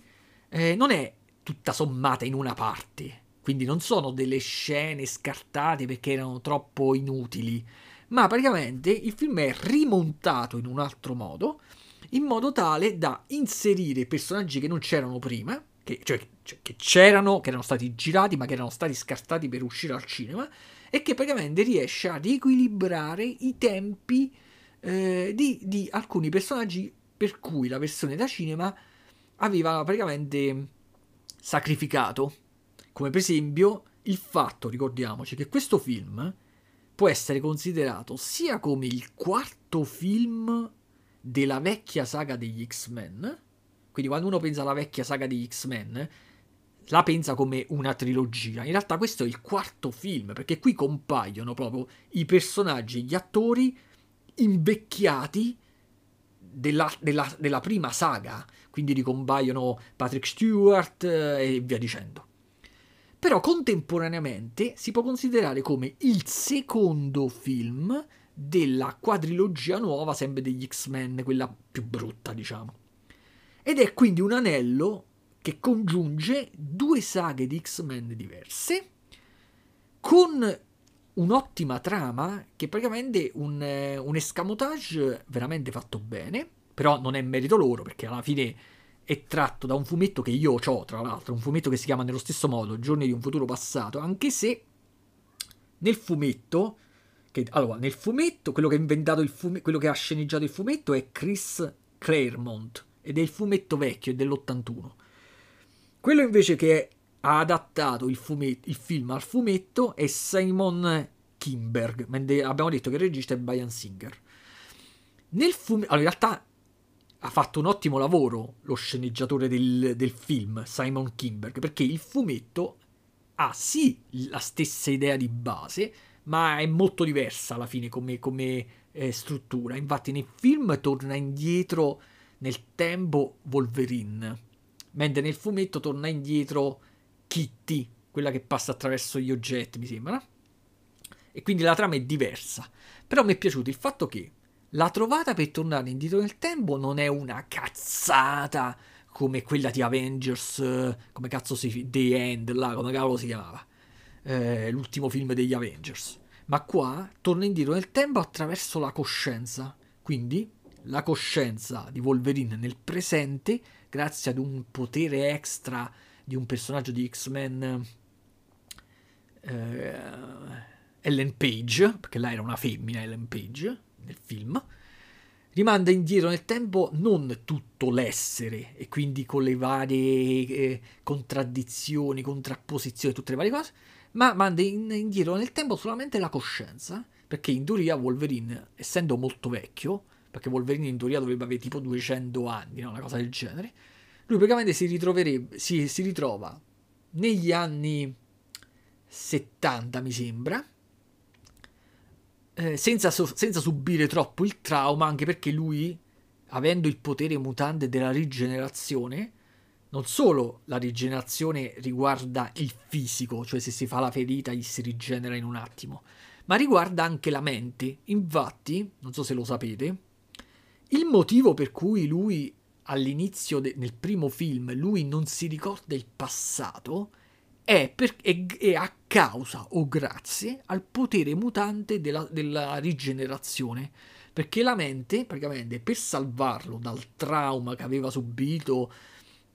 eh, non è tutta sommata in una parte, quindi non sono delle scene scartate perché erano troppo inutili, ma praticamente il film è rimontato in un altro modo, in modo tale da inserire personaggi che non c'erano prima, che, cioè, cioè, che c'erano, che erano stati girati, ma che erano stati scartati per uscire al cinema, e che praticamente riesce a riequilibrare i tempi eh, di, di alcuni personaggi per cui la versione da cinema aveva praticamente sacrificato. Come per esempio il fatto, ricordiamoci, che questo film può essere considerato sia come il quarto film della vecchia saga degli X-Men, quindi quando uno pensa alla vecchia saga degli X-Men, la pensa come una trilogia. In realtà questo è il quarto film, perché qui compaiono proprio i personaggi, gli attori invecchiati della, della, della prima saga, quindi ricompaiono Patrick Stewart eh, e via dicendo. Però contemporaneamente si può considerare come il secondo film della quadrilogia nuova, sempre degli X-Men, quella più brutta, diciamo. Ed è quindi un anello che congiunge due saghe di X-Men diverse con un'ottima trama che praticamente un, un escamotage veramente fatto bene, però non è merito loro perché alla fine è tratto da un fumetto che io ho, tra l'altro, un fumetto che si chiama nello stesso modo Giorni di un futuro passato, anche se nel fumetto, che, allora, nel fumetto, quello che ha inventato il fumetto, quello che ha sceneggiato il fumetto è Chris Claremont, ed è il fumetto vecchio, è dell'81. Quello invece che ha adattato il, fumetto, il film al fumetto è Simon Kimberg, abbiamo detto che il regista è Brian Singer. Nel fumetto, allora in realtà ha fatto un ottimo lavoro lo sceneggiatore del, del, film, Simon Kimberg, perché il fumetto ha sì la stessa idea di base, ma è molto diversa alla fine come, come eh, struttura. Infatti nel film torna indietro nel tempo Wolverine, mentre nel fumetto torna indietro Kitty, quella che passa attraverso gli oggetti, mi sembra. E quindi la trama è diversa. Però mi è piaciuto il fatto che la trovata per tornare indietro nel tempo non è una cazzata come quella di Avengers, come cazzo si... The End, là, come cavolo si chiamava. Eh, l'ultimo film degli Avengers. Ma qua torna indietro nel tempo attraverso la coscienza. Quindi la coscienza di Wolverine nel presente, grazie ad un potere extra di un personaggio di X-Men, eh, Ellen Page, perché là era una femmina Ellen Page, nel film, rimanda indietro nel tempo non tutto l'essere e quindi con le varie eh, contraddizioni, contrapposizioni, tutte le varie cose, ma manda in, indietro nel tempo solamente la coscienza, perché in teoria Wolverine, essendo molto vecchio, perché Wolverine in teoria dovrebbe avere tipo 200 anni, no? una cosa del genere, lui praticamente si, si, si ritrova negli anni 70, mi sembra, eh, senza, senza subire troppo il trauma, anche perché lui, avendo il potere mutante della rigenerazione, non solo la rigenerazione riguarda il fisico, cioè se si fa la ferita gli si rigenera in un attimo, ma riguarda anche la mente. Infatti, non so se lo sapete, il motivo per cui lui all'inizio de- nel primo film lui non si ricorda il passato è, per, è, è, a causa o grazie al potere mutante della, della rigenerazione. Perché la mente, praticamente, per salvarlo dal trauma che aveva subito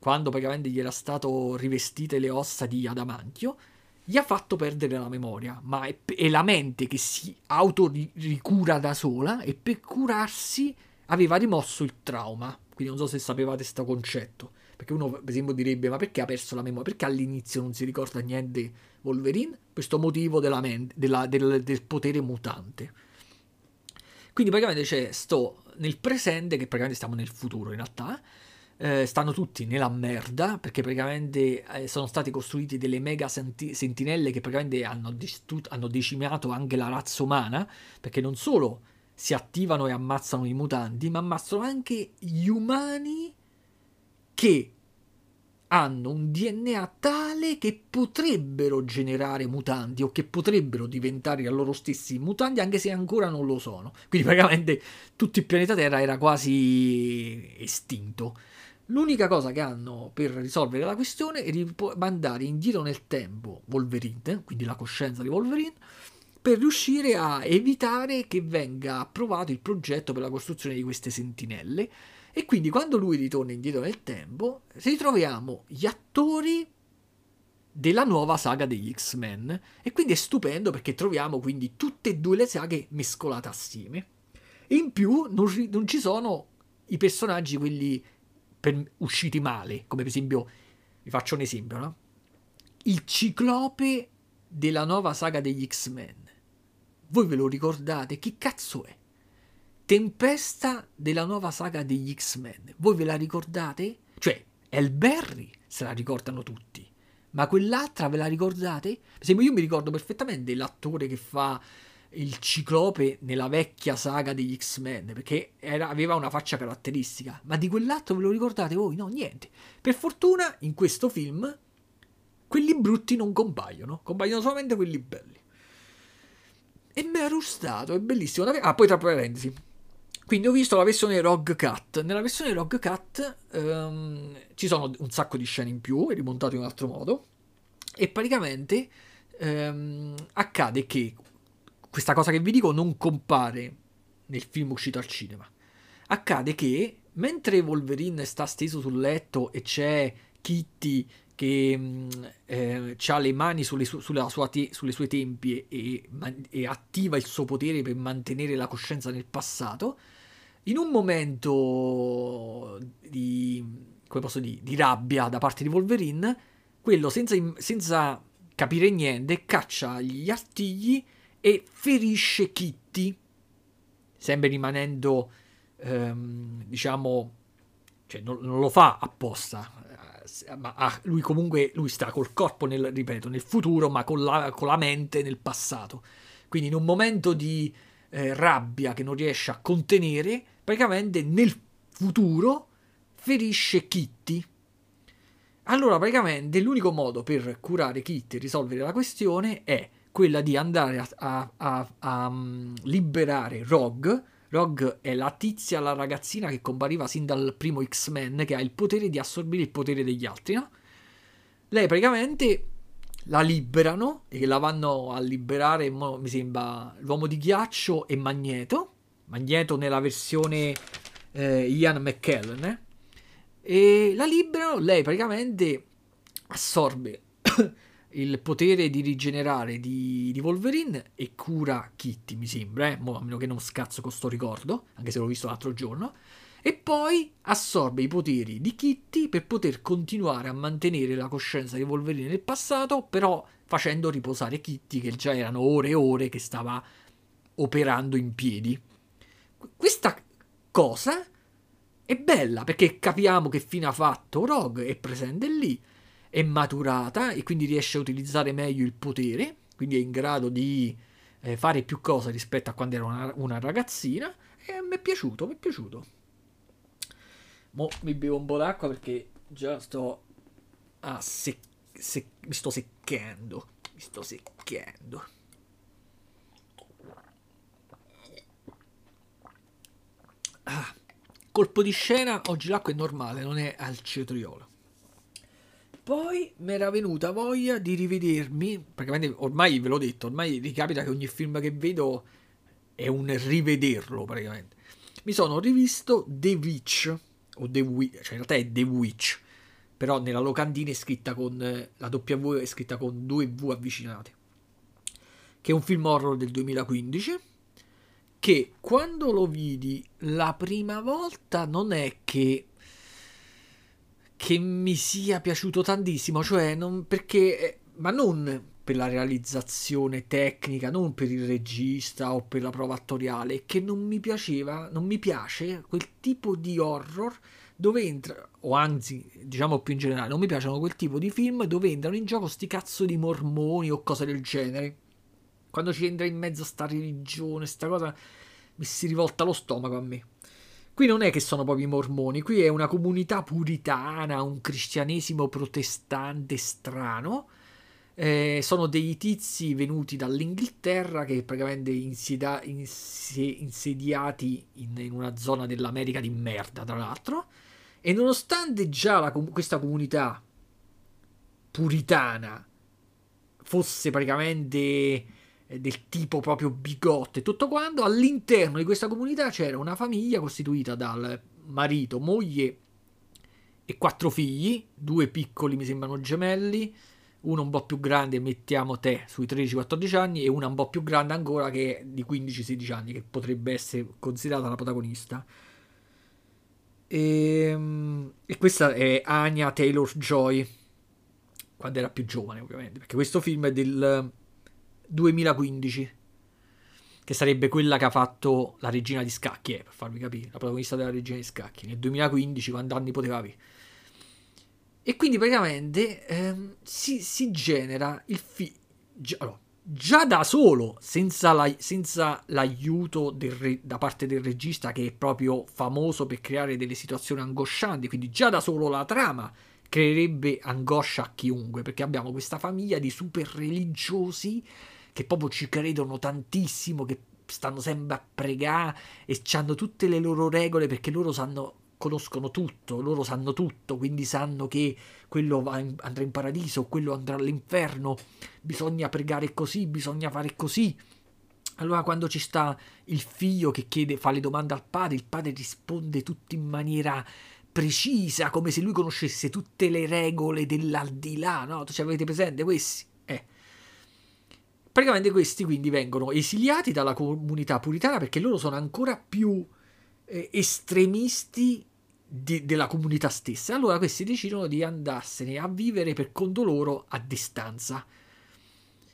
quando praticamente gli era stato rivestite le ossa di adamantio, gli ha fatto perdere la memoria, ma è, è la mente che si autoricura da sola e per curarsi aveva rimosso il trauma. Quindi non so se sapevate questo concetto. Perché uno, per esempio, direbbe: Ma perché ha perso la memoria? Perché all'inizio non si ricorda niente Wolverine? Questo motivo della mente, della, del, del potere mutante. Quindi praticamente c'è sto nel presente, che praticamente stiamo nel futuro in realtà, eh, stanno tutti nella merda perché praticamente eh, sono state costruite delle mega senti- sentinelle che praticamente hanno, distru- hanno decimato anche la razza umana perché non solo si attivano e ammazzano i mutanti ma ammazzano anche gli umani che hanno un DNA tale che potrebbero generare mutanti o che potrebbero diventare a loro stessi mutanti anche se ancora non lo sono. Quindi praticamente tutto il pianeta Terra era quasi estinto. L'unica cosa che hanno per risolvere la questione è di mandare indietro nel tempo Wolverine, quindi la coscienza di Wolverine, per riuscire a evitare che venga approvato il progetto per la costruzione di queste sentinelle e quindi quando lui ritorna indietro nel tempo, ritroviamo gli attori della nuova saga degli X-Men. E quindi è stupendo perché troviamo quindi tutte e due le saghe mescolate assieme. In più non, non ci sono i personaggi quelli per, usciti male, come per esempio, vi faccio un esempio, no? Il ciclope della nuova saga degli X-Men. Voi ve lo ricordate? Chi cazzo è? Tempesta della nuova saga degli X-Men. Voi ve la ricordate? Cioè, Elberry se la ricordano tutti. Ma quell'altra ve la ricordate? Per esempio, io mi ricordo perfettamente l'attore che fa il ciclope nella vecchia saga degli X-Men, perché era, aveva una faccia caratteristica. Ma di quell'altro ve lo ricordate voi? No, niente. Per fortuna, in questo film, quelli brutti non compaiono, compaiono solamente quelli belli. E mi ha rustato, è bellissimo. Ah, poi tra parentesi, quindi ho visto la versione Rogue Cut. Nella versione Rogue Cut um, ci sono un sacco di scene in più, è rimontato in un altro modo. E praticamente um, accade che questa cosa che vi dico non compare nel film uscito al cinema. Accade che mentre Wolverine sta steso sul letto e c'è Kitty che mm, eh, ha le mani sulle, su, te, sulle sue tempie e, e, attiva il suo potere per mantenere la coscienza nel passato, in un momento di, dire, di rabbia da parte di Wolverine, quello senza, senza capire niente caccia gli artigli e ferisce Kitty, sempre rimanendo, ehm, diciamo, cioè non, non, lo fa apposta, eh, ma ah, lui comunque lui sta col corpo, nel, ripeto, nel futuro, ma con la, con la mente nel passato. Quindi in un momento di eh, rabbia che non riesce a contenere, praticamente nel futuro ferisce Kitty. Allora, praticamente l'unico modo per curare Kitty e risolvere la questione è quella di andare a, a, a, a um, liberare Rogue. Rogue è la tizia, la ragazzina che compariva sin dal primo X-Men, che ha il potere di assorbire il potere degli altri, no? Lei praticamente la liberano e la vanno a liberare, mi sembra, l'uomo di ghiaccio e Magneto. Magneto nella versione eh, Ian McKellen. Eh? E la liberano, lei praticamente assorbe il potere di rigenerare di, di, Wolverine e cura Kitty, mi sembra, eh? Mo, a meno che non scazzo con sto ricordo, anche se l'ho visto l'altro giorno e poi assorbe i poteri di Kitty per poter continuare a mantenere la coscienza di Wolverine nel passato, però facendo riposare Kitty che già erano ore e ore che stava operando in piedi. Questa cosa è bella perché capiamo che fine ha fatto Rogue, è presente lì, è maturata e quindi riesce a utilizzare meglio il potere, quindi è in grado di eh, fare più cose rispetto a quando era una, una ragazzina e mi è piaciuto, mi è piaciuto. Mo mi bevo un po' d'acqua perché già sto a sec- sec- mi sto secchendo. Mi sto secchendo. Ah, colpo di scena, oggi l'acqua è normale, non è al cetriolo. Poi mi era venuta voglia di rivedermi, praticamente ormai ve l'ho detto, ormai ricapita che ogni film che vedo è un rivederlo praticamente. Mi sono rivisto The Witch o The Witch, cioè in realtà è The Witch, però nella locandina è scritta con la W è scritta con due V avvicinate. Che è un film horror del 2015 che quando lo vidi la prima volta non è che che mi sia piaciuto tantissimo, cioè non perché ma non per la realizzazione tecnica, non per il regista o per la prova attoriale, che non mi piaceva, non mi piace quel tipo di horror dove entra, o anzi, diciamo più in generale, non mi piacciono quel tipo di film dove entrano in gioco sti cazzo di mormoni o cose del genere. Quando ci entra in mezzo sta religione, sta cosa, mi si rivolta lo stomaco a me. Qui non è che sono proprio i mormoni, qui è una comunità puritana, un cristianesimo protestante strano. Eh, sono dei tizi venuti dall'Inghilterra che praticamente insieda- insi- insediati in, in, una zona dell'America di merda, tra l'altro. E nonostante già la, questa comunità puritana fosse praticamente del tipo proprio bigotto e tutto quanto, all'interno di questa comunità c'era una famiglia costituita dal marito, moglie e quattro figli, due piccoli mi sembrano gemelli, uno un po' più grande, mettiamo te sui 13-14 anni, e una un po' più grande ancora che è di 15-16 anni, che potrebbe essere considerata la protagonista. E, ehm, e questa è Anya Taylor Joy, quando era più giovane ovviamente, perché questo film è del 2015, che sarebbe quella che ha fatto la regina di scacchi, eh, per farvi capire, la protagonista della regina di scacchi, nel 2015, quando anni poteva avere. E quindi praticamente ehm, si, si, genera il film... Allora, già da solo, senza, la, senza l'aiuto re, da parte del regista che è proprio famoso per creare delle situazioni angoscianti, quindi già da solo la trama creerebbe angoscia a chiunque, perché abbiamo questa famiglia di super religiosi che proprio ci credono tantissimo, che stanno sempre a pregare e hanno tutte le loro regole perché loro sanno conoscono tutto, loro sanno tutto, quindi sanno che quello in, andrà in paradiso, quello andrà all'inferno, bisogna pregare così, bisogna fare così. Allora quando ci sta il figlio che chiede, fa le domande al padre, il padre risponde tutto in maniera precisa, come se lui conoscesse tutte le regole dell'aldilà, no? Ci avete presente questi? Praticamente questi quindi vengono esiliati dalla comunità puritana perché loro sono ancora più eh, estremisti di, della comunità stessa. Allora questi decidono di andarsene a vivere per conto loro a distanza.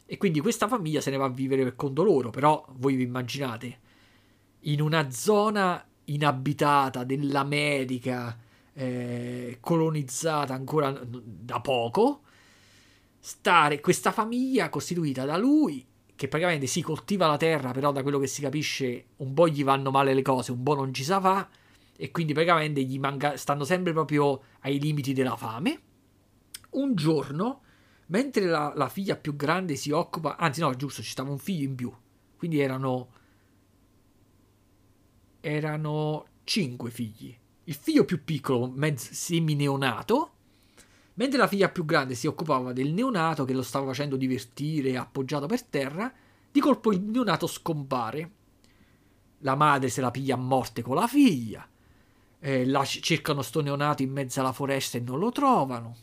E quindi questa famiglia se ne va a vivere per conto loro, però voi vi immaginate in una zona inabitata dell'America eh, colonizzata ancora da poco stare questa famiglia costituita da lui che praticamente si coltiva la terra, però da quello che si capisce un po' gli vanno male le cose, un po' non ci sa fa e quindi praticamente gli manca, stanno sempre proprio ai limiti della fame. Un giorno, mentre la, la figlia più grande si occupa, anzi no, giusto, ci stava un figlio in più, quindi erano erano cinque figli. Il figlio più piccolo, mezzo semi-neonato, Mentre la figlia più grande si occupava del neonato che lo stava facendo divertire appoggiato per terra, di colpo il neonato scompare. La madre se la piglia a morte con la figlia. Eh, la cercano sto neonato in mezzo alla foresta e non lo trovano.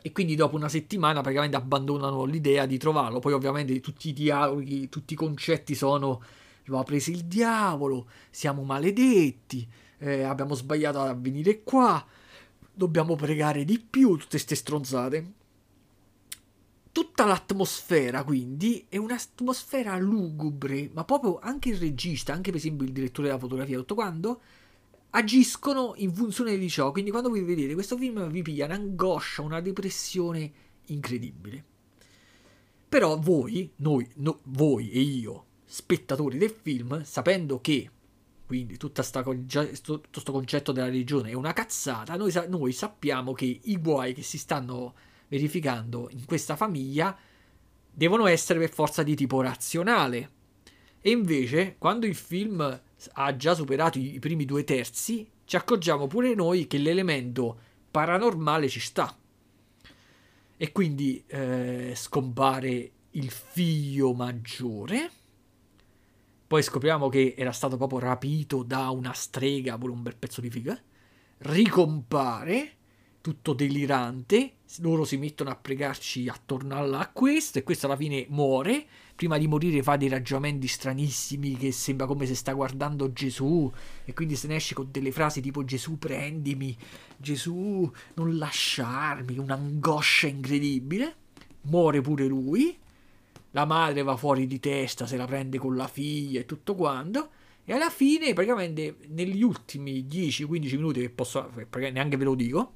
E quindi dopo una settimana praticamente abbandonano l'idea di trovarlo. Poi ovviamente tutti i dialoghi, tutti i concetti sono lo ha preso il diavolo, siamo maledetti, eh, abbiamo sbagliato a venire qua dobbiamo pregare di più, tutte queste stronzate. Tutta l'atmosfera, quindi, è un'atmosfera lugubre, ma proprio anche il regista, anche per esempio il direttore della fotografia, tutto quanto, agiscono in funzione di ciò. Quindi quando voi vedete questo film vi piglia un'angoscia, una depressione incredibile. Però voi, noi, no, voi e io, spettatori del film, sapendo che quindi tutto questo concetto della religione è una cazzata, noi, noi sappiamo che i guai che si stanno verificando in questa famiglia devono essere per forza di tipo razionale. E invece, quando il film ha già superato i primi due terzi, ci accorgiamo pure noi che l'elemento paranormale ci sta. E quindi eh, scompare il figlio maggiore poi scopriamo che era stato proprio rapito da una strega, pure un bel pezzo di figa. Ricompare, tutto delirante. Loro si mettono a pregarci attorno a questo e questo alla fine muore. Prima di morire fa dei ragionamenti stranissimi che sembra come se sta guardando Gesù e quindi se ne esce con delle frasi tipo Gesù prendimi, Gesù non lasciarmi, un'angoscia incredibile. Muore pure lui la madre va fuori di testa, se la prende con la figlia e tutto quanto, E alla fine, praticamente, negli ultimi 10-15 minuti, che posso, neanche ve lo dico,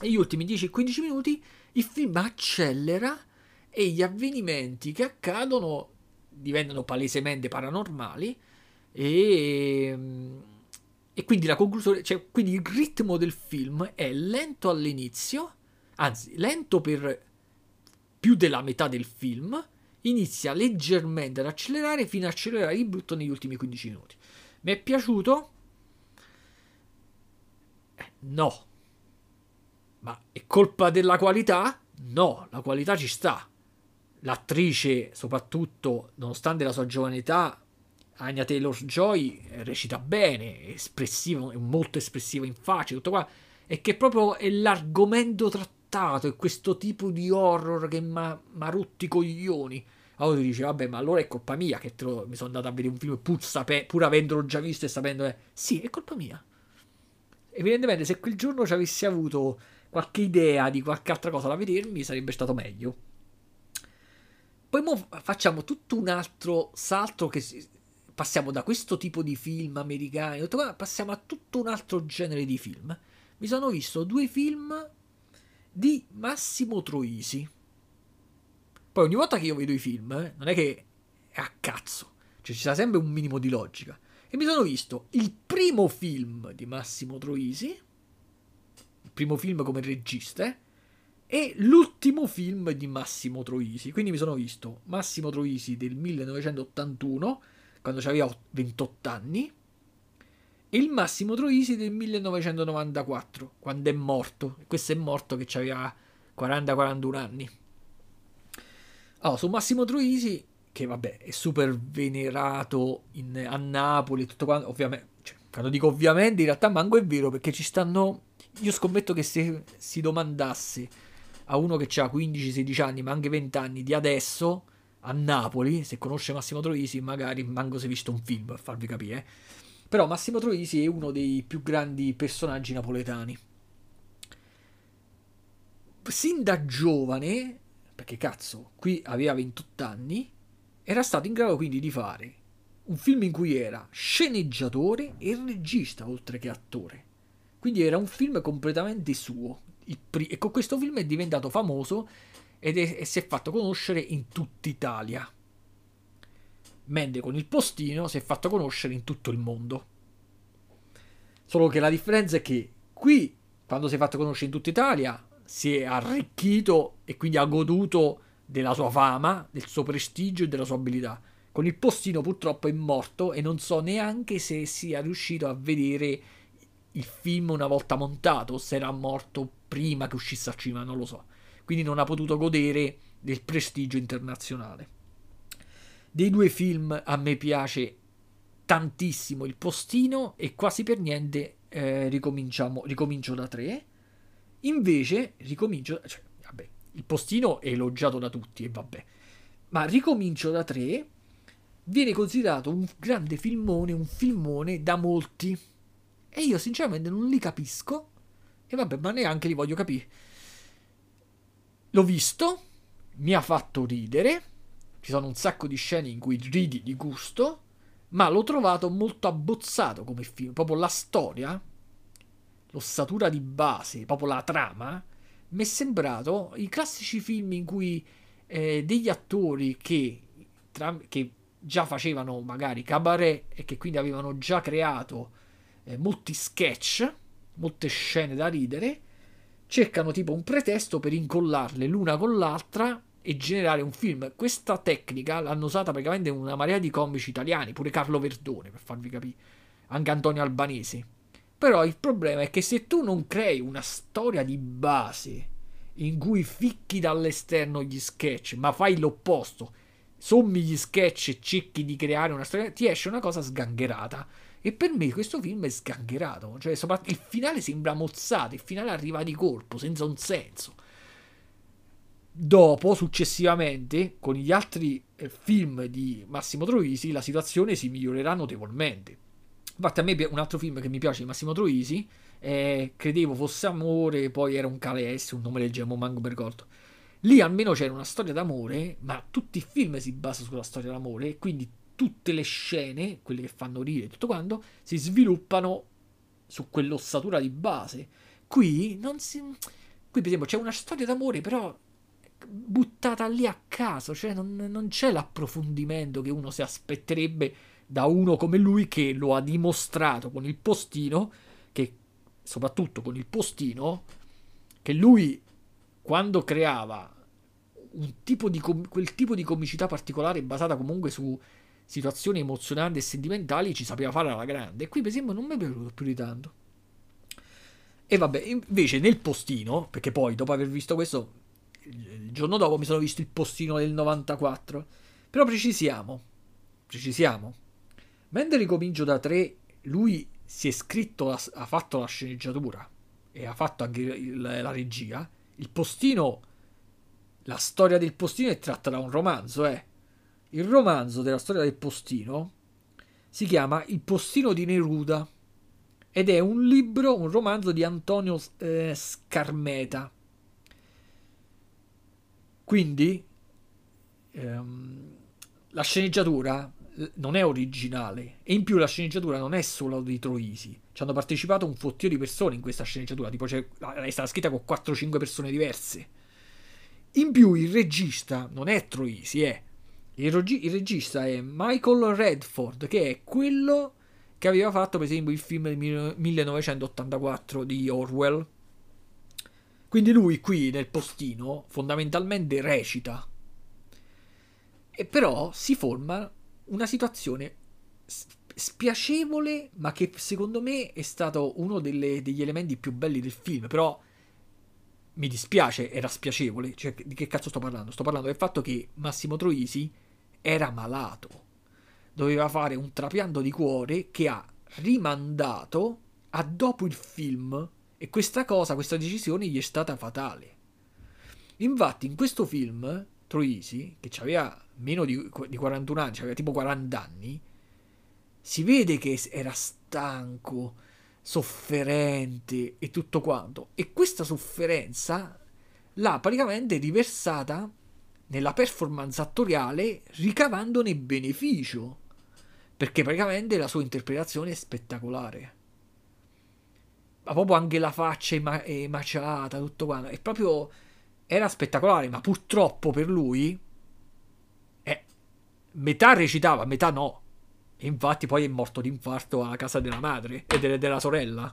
negli ultimi 10-15 minuti il film accelera e gli avvenimenti che accadono diventano palesemente paranormali e, e quindi la conclusione, cioè quindi il ritmo del film è lento all'inizio, anzi lento per più della metà del film, inizia leggermente ad accelerare fino a accelerare di brutto negli ultimi 15 minuti. Mi è piaciuto? Eh, no. Ma è colpa della qualità? No, la qualità ci sta. L'attrice, soprattutto, nonostante la sua giovane età, Anya Taylor Joy recita bene, è espressiva, è molto espressiva in faccia, tutto qua. E che proprio è l'argomento trattato, è questo tipo di horror che mi ha rotto i coglioni. Allora tu dici, vabbè, ma allora è colpa mia che lo, mi sono andato a vedere un film pur, sape, pur avendolo già visto e sapendo... Eh. Sì, è colpa mia. Evidentemente se quel giorno ci avessi avuto qualche idea di qualche altra cosa da vedermi sarebbe stato meglio. Poi facciamo tutto un altro salto che passiamo da questo tipo di film americani, passiamo a tutto un altro genere di film. Mi sono visto due film di Massimo Troisi. Poi ogni volta che io vedo i film, eh, non è che è a cazzo, cioè ci sta sempre un minimo di logica. E mi sono visto il primo film di Massimo Troisi, il primo film come regista, eh, e l'ultimo film di Massimo Troisi. Quindi mi sono visto Massimo Troisi del 1981 quando aveva 28 anni, il Massimo Troisi del 1994, quando è morto. Questo è morto che aveva 40-41 anni. Allora, su Massimo Troisi, che vabbè è super venerato in, a Napoli, tutto quanto, ovviamente, cioè, quando dico ovviamente, in realtà manco è vero, perché ci stanno... Io scommetto che se si domandasse a uno che ha 15-16 anni, ma anche 20 anni di adesso a Napoli, se conosce Massimo Troisi, magari manco si è visto un film per farvi capire. Però Massimo Troisi è uno dei più grandi personaggi napoletani. Sin da giovane, perché cazzo, qui aveva 28 anni, era stato in grado quindi di fare un film in cui era sceneggiatore e regista oltre che attore. Quindi era un film completamente suo. E con questo film è diventato famoso ed è, e si è fatto conoscere in tutta Italia. Mentre con il postino si è fatto conoscere in tutto il mondo. Solo che la differenza è che qui, quando si è fatto conoscere in tutta Italia, si è arricchito e quindi ha goduto della sua fama, del suo prestigio e della sua abilità. Con il postino purtroppo è morto e non so neanche se sia riuscito a vedere il film una volta montato o se era morto prima che uscisse al cinema, non lo so quindi non ha potuto godere del prestigio internazionale. Dei due film a me piace tantissimo Il Postino e quasi per niente eh, ricomincio da tre. Invece ricomincio, cioè, vabbè, Il Postino è elogiato da tutti e vabbè, ma ricomincio da tre viene considerato un grande filmone, un filmone da molti. E io sinceramente non li capisco. E vabbè, ma neanche li voglio capire. L'ho visto, mi ha fatto ridere, ci sono un sacco di scene in cui ridi di gusto, ma l'ho trovato molto abbozzato come film, proprio la storia, l'ossatura di base, proprio la trama, mi è sembrato i classici film in cui eh, degli attori che, tra, che, già facevano magari cabaret e che quindi avevano già creato eh, molti sketch, molte scene da ridere, cercano tipo un pretesto per incollarle l'una con l'altra e generare un film. Questa tecnica l'hanno usata praticamente una marea di comici italiani, pure Carlo Verdone, per farvi capire, anche Antonio Albanese. Però il problema è che se tu non crei una storia di base in cui ficchi dall'esterno gli sketch, ma fai l'opposto, sommi gli sketch e cerchi di creare una storia, ti esce una cosa sgangherata e per me questo film è sgangherato. Cioè, il finale sembra mozzato, il finale arriva di colpo, senza un senso. Dopo, successivamente, con gli altri eh, film di Massimo Troisi, la situazione si migliorerà notevolmente. Infatti, a me un altro film che mi piace di Massimo Troisi, eh, credevo fosse Amore, poi era un Calesse, un nome del genere, manco per ricordo. Lì almeno c'era una storia d'amore, ma tutti i film si basano sulla storia d'amore, e quindi tutte le scene, quelle che fanno ridere e tutto quanto, si sviluppano su quell'ossatura di base. Qui non si. Qui, per esempio, c'è una storia d'amore, però buttata lì a caso, cioè non, non c'è l'approfondimento che uno si aspetterebbe da uno come lui che lo ha dimostrato con il postino, che soprattutto con il postino, che lui quando creava tipo com- quel tipo di comicità particolare basata comunque su situazioni emozionanti e sentimentali ci sapeva fare alla grande. E qui per esempio non mi è piaciuto più di tanto. E vabbè, invece nel postino, perché poi dopo aver visto questo, il giorno dopo mi sono visto il postino del 94. Però precisiamo, precisiamo, Mentre ricomincio da 3, lui si è scritto, ha fatto la sceneggiatura e ha fatto anche la regia. Il postino, la storia del postino è tratta da un romanzo, eh. Il romanzo della storia del postino si chiama Il postino di Neruda ed è un libro, un romanzo di Antonio eh, Scarmeta. Quindi ehm, la sceneggiatura non è originale. E in più la sceneggiatura non è solo di Troisi. Ci hanno partecipato un fottio di persone in questa sceneggiatura. Tipo c'è, è stata scritta con 4-5 persone diverse. In più il regista non è Troisi è. Il, regi- il regista è Michael Redford che è quello che aveva fatto per esempio il film del 1984 di Orwell quindi lui qui nel postino fondamentalmente recita e però si forma una situazione spiacevole, ma che secondo me è stato uno delle, degli elementi più belli del film. Però mi dispiace, era spiacevole. Cioè, di che cazzo sto parlando? Sto parlando del fatto che Massimo Troisi era malato. Doveva fare un trapianto di cuore che ha rimandato a dopo il film. E questa cosa, questa decisione gli è stata fatale. Infatti, in questo film, Troisi, che aveva meno di, di 41 anni, aveva tipo 40 anni, si vede che era stanco, sofferente e tutto quanto. E questa sofferenza l'ha praticamente riversata nella performance attoriale ricavandone beneficio. Perché praticamente la sua interpretazione è spettacolare. Ma proprio anche la faccia è, ma- è maciata, tutto quanto. È proprio. Era spettacolare, ma purtroppo per lui metà recitava, metà no. E infatti poi è morto di infarto a casa della madre e delle, della sorella.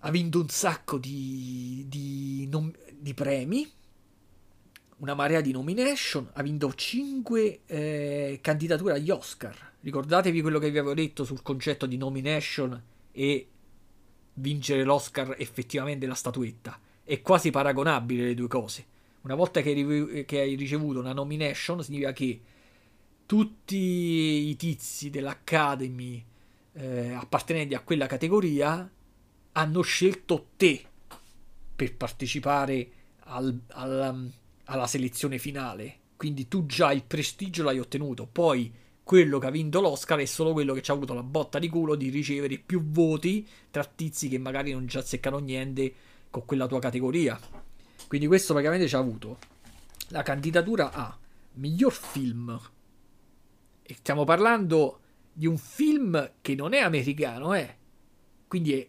Ha vinto un sacco di, di, nom, di, premi, una marea di nomination, ha vinto 5 eh, candidature agli Oscar. Ricordatevi quello che vi avevo detto sul concetto di nomination e vincere l'Oscar effettivamente la statuetta. È quasi paragonabile le due cose una volta che, hai ricevuto una nomination, significa che tutti i tizi dell'Academy eh, appartenenti a quella categoria hanno scelto te per partecipare al, al, alla selezione finale. Quindi tu già il prestigio l'hai ottenuto. Poi quello che ha vinto l'Oscar è solo quello che ci ha avuto la botta di culo di ricevere più voti tra tizi che magari non ci azzeccano niente con quella tua categoria. Quindi questo praticamente ci ha avuto la candidatura a miglior film. E stiamo parlando di un film che non è americano, eh. Quindi è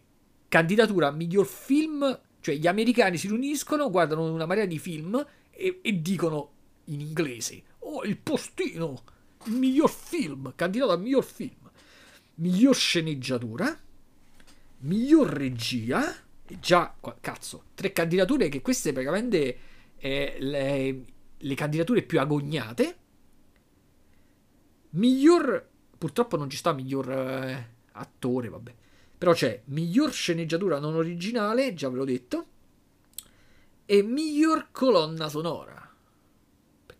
candidatura a miglior film, cioè gli americani si riuniscono, guardano una marea di film e, e dicono in inglese, oh il postino, miglior film, candidato a miglior film, miglior sceneggiatura, miglior regia già, cazzo, tre candidature che queste praticamente eh, le, le candidature più agognate. Miglior, purtroppo non ci sta miglior eh, attore, vabbè. Però c'è miglior sceneggiatura non originale, già ve l'ho detto, e miglior colonna sonora.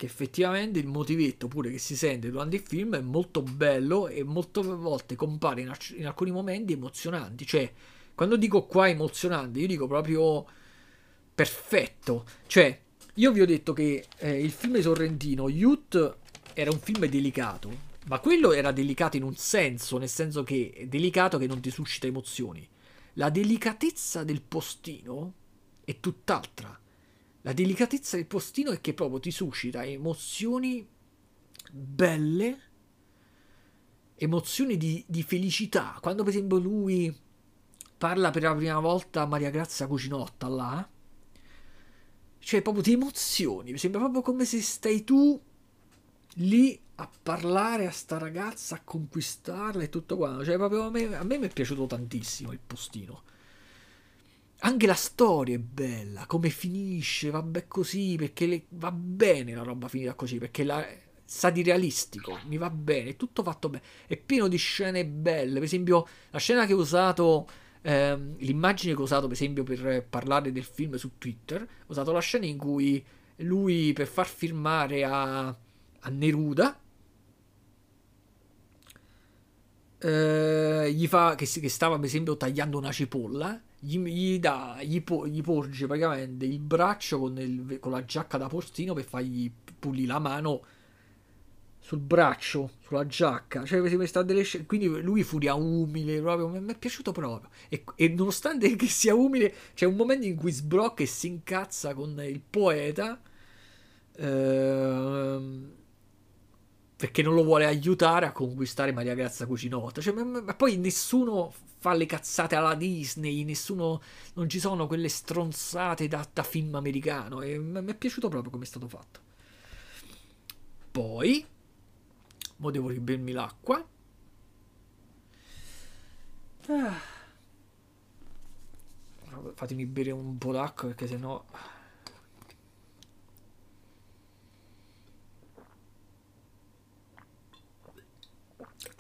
Perché effettivamente il motivetto pure che si sente durante il film è molto bello e molte volte compare in, in alcuni momenti emozionanti. Cioè, quando dico qua emozionante, io dico proprio perfetto. Cioè, io vi ho detto che eh, il film Sorrentino, Youth, era un film delicato, ma quello era delicato in un senso, nel senso che è delicato che non ti suscita emozioni. La delicatezza del postino è tutt'altra. La delicatezza del postino è che proprio ti suscita emozioni belle emozioni di, di, felicità. Quando per esempio lui parla per la prima volta a Maria Grazia Cucinotta là, cioè proprio ti emozioni, mi sembra proprio come se stai tu lì a parlare a sta ragazza, a conquistarla e tutto quanto. Cioè proprio a me, a me mi è piaciuto tantissimo il postino. Anche la storia è bella, come finisce, vabbè così, perché le, va bene la roba finita così, perché la, sa di realistico, mi va bene, è tutto fatto bene, è pieno di scene belle, per esempio la scena che ho usato, ehm, l'immagine che ho usato per esempio per parlare del film su Twitter, ho usato la scena in cui lui per far firmare a, a Neruda, eh, gli fa che, che, stava per esempio tagliando una cipolla gli, gli, dà, gli, po, gli porge praticamente il braccio con, il, con, la giacca da postino per fargli pulire la mano sul braccio, sulla giacca. Cioè, questa delle scene. Quindi lui furia umile, proprio. Mi è piaciuto proprio. E, e, nonostante che sia umile, c'è un momento in cui sbrocca e si incazza con il poeta. Ehm, perché non lo vuole aiutare a conquistare Maria Grazia Cucinotta. Cioè, ma, ma, poi nessuno fa le cazzate alla Disney, nessuno. Non ci sono quelle stronzate da, da film americano. E mi è piaciuto proprio come è stato fatto. Poi. Mo devo ribermi l'acqua. Ah. Fatemi bere un po' d'acqua perché sennò.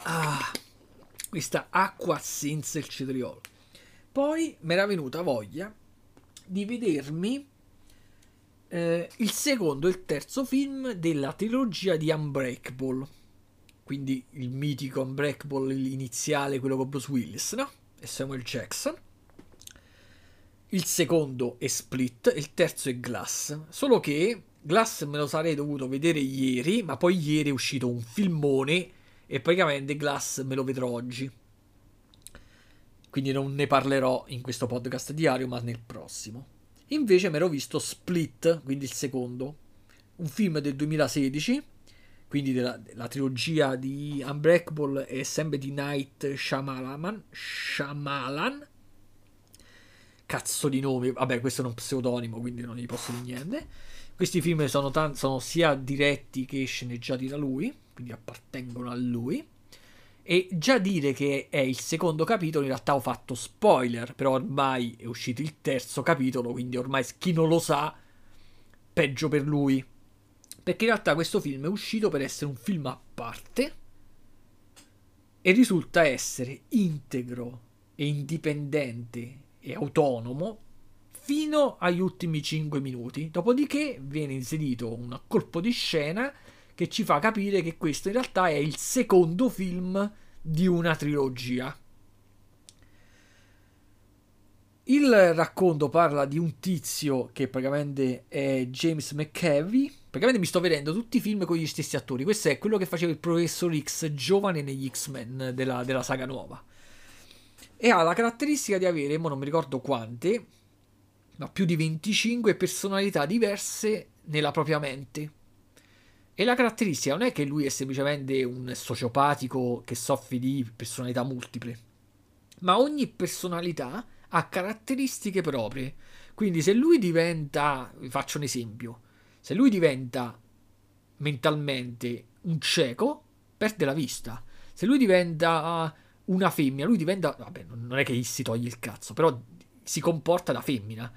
Ah, questa acqua senza il cetriolo. Poi mi era venuta voglia di vedermi eh, il secondo e il terzo film della trilogia di Unbreakable. Quindi il mitico Unbreakable iniziale, quello con Bruce Willis, no? E Samuel Jackson. Il secondo è Split, il terzo è Glass. Solo che Glass me lo sarei dovuto vedere ieri, ma poi ieri è uscito un filmone e praticamente Glass me lo vedrò oggi. Quindi non ne parlerò in questo podcast diario, ma nel prossimo. Invece mi ero visto Split, quindi il secondo, un film del 2016, quindi della, della trilogia di Unbreakable e sempre di Night Shyamalan. Shyamalan. Cazzo di nome, vabbè, questo è un pseudonimo, quindi non gli posso dire niente. Questi film sono, t- sono sia diretti che sceneggiati da lui quindi appartengono a lui. E già dire che è il secondo capitolo, in realtà ho fatto spoiler, però ormai è uscito il terzo capitolo, quindi ormai chi non lo sa, peggio per lui. Perché in realtà questo film è uscito per essere un film a parte e risulta essere integro e indipendente e autonomo fino agli ultimi 5 minuti. Dopodiché viene inserito un colpo di scena che ci fa capire che questo in realtà è il secondo film di una trilogia. Il racconto parla di un tizio che praticamente è James McCavie. Praticamente mi sto vedendo tutti i film con gli stessi attori. Questo è quello che faceva il professor X giovane negli X-Men della, della saga nuova. E ha la caratteristica di avere, non mi ricordo quante, ma più di 25 personalità diverse nella propria mente. E la caratteristica non è che lui è semplicemente un sociopatico che soffre di personalità multiple, ma ogni personalità ha caratteristiche proprie. Quindi se lui diventa, vi faccio un esempio, se lui diventa mentalmente un cieco, perde la vista. Se lui diventa una femmina, lui diventa, vabbè, non è che si toglie il cazzo, però si comporta da femmina.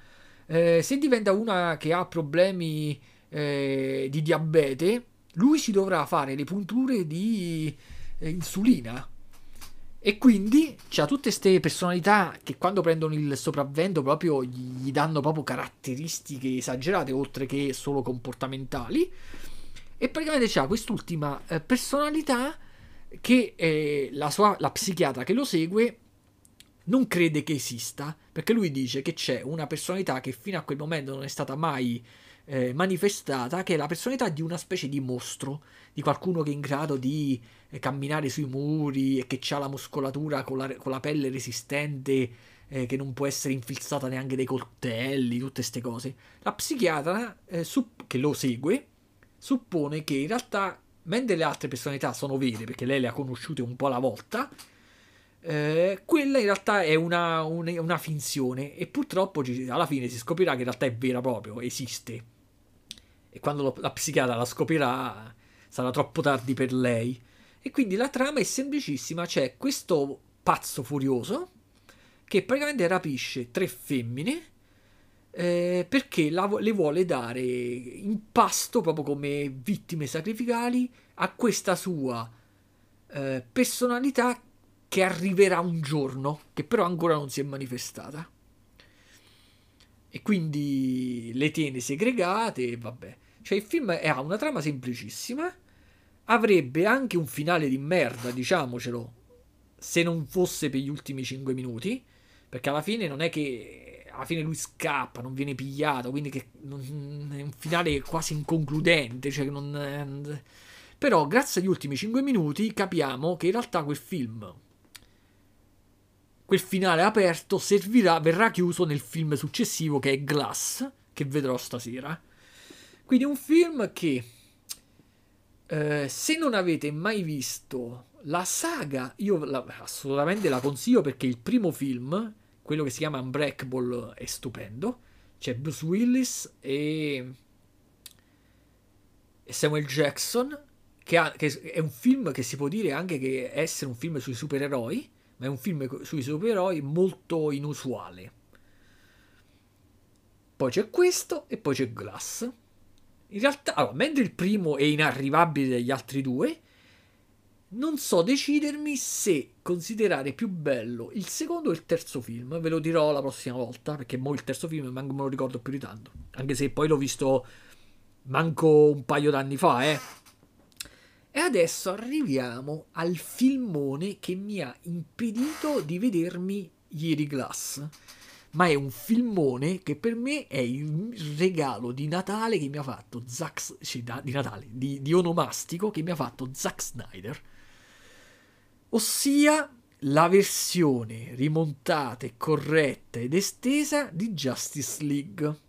Eh, se diventa una che ha problemi eh, di diabete, lui si dovrà fare le punture di eh, insulina. E quindi c'ha tutte queste personalità che quando prendono il sopravvento proprio gli danno proprio caratteristiche esagerate, oltre che solo comportamentali. E praticamente c'ha quest'ultima eh, personalità che eh, la, sua, la psichiatra che lo segue non crede che esista, perché lui dice che c'è una personalità che fino a quel momento non è stata mai eh, manifestata, che è la personalità di una specie di mostro, di qualcuno che è in grado di eh, camminare sui muri e che ha la muscolatura con la, con la pelle resistente, eh, che non può essere infilzata neanche dai coltelli, tutte queste cose. La psichiatra eh, supp- che lo segue suppone che in realtà mentre le altre personalità sono vere perché lei le ha conosciute un po' alla volta, eh, quella in realtà è una, una, una finzione e purtroppo alla fine si scoprirà che in realtà è vera proprio, esiste. E quando lo, la psichiatra la scoprirà sarà troppo tardi per lei. E quindi la trama è semplicissima, c'è questo pazzo furioso che praticamente rapisce tre femmine eh, perché la, le vuole dare in pasto proprio come vittime sacrificali a questa sua eh, personalità che arriverà un giorno, che però ancora non si è manifestata. E quindi le tiene segregate e vabbè. Cioè il film ha una trama semplicissima, avrebbe anche un finale di merda, diciamocelo, se non fosse per gli ultimi 5 minuti, perché alla fine non è che alla fine lui scappa, non viene pigliato, quindi che non, è un finale quasi inconcludente, cioè non, però grazie agli ultimi 5 minuti capiamo che in realtà quel film quel finale aperto servirà, verrà chiuso nel film successivo che è Glass, che vedrò stasera. Quindi un film che eh, se non avete mai visto la saga, io la, assolutamente la consiglio perché il primo film, quello che si chiama Unbreakable, è stupendo. C'è Bruce Willis e, Samuel Jackson, che, ha, che è un film che si può dire anche che essere un film sui supereroi ma è un film sui supereroi molto inusuale. Poi c'è questo e poi c'è Glass. In realtà, allora, mentre il primo è inarrivabile dagli altri due, non so decidermi se considerare più bello il secondo o il terzo film. Ve lo dirò la prossima volta, perché mo il terzo film manco me lo ricordo più di tanto. Anche se poi l'ho visto manco un paio d'anni fa, eh. E adesso arriviamo al filmone che mi ha impedito di vedermi ieri Glass. Ma è un filmone che per me è il regalo di Natale che mi ha fatto Zack cioè, di Natale, di, di onomastico che mi ha fatto Zack Snyder. Ossia la versione rimontata e corretta ed estesa di Justice League.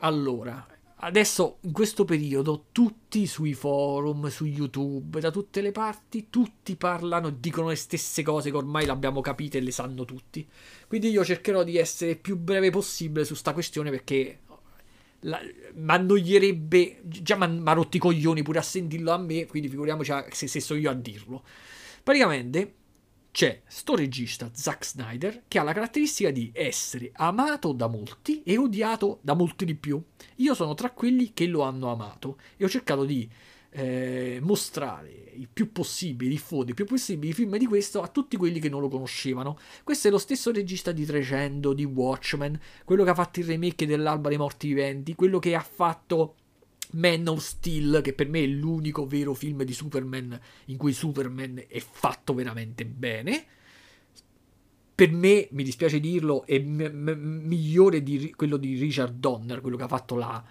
Allora, adesso in questo periodo tutti sui forum, su YouTube, da tutte le parti, tutti parlano dicono le stesse cose che ormai l'abbiamo capite e le sanno tutti. Quindi io cercherò di essere più breve possibile su sta questione perché mi annoierebbe, già mi ha rotti i coglioni pure a sentirlo a me, quindi figuriamoci se, se so io a dirlo. Praticamente c'è sto regista Zack Snyder che ha la caratteristica di essere amato da molti e odiato da molti di più. Io sono tra quelli che lo hanno amato e ho cercato di eh, mostrare il più possibile, diffondere il più possibile i film di questo a tutti quelli che non lo conoscevano. Questo è lo stesso regista di 300, di Watchmen, quello che ha fatto il remake dell'Alba dei Morti Viventi, quello che ha fatto man of Steel, che per me è l'unico vero film di Superman in cui Superman è fatto veramente bene. Per me, mi dispiace dirlo, è m- m- migliore di quello di Richard Donner, quello che ha fatto la...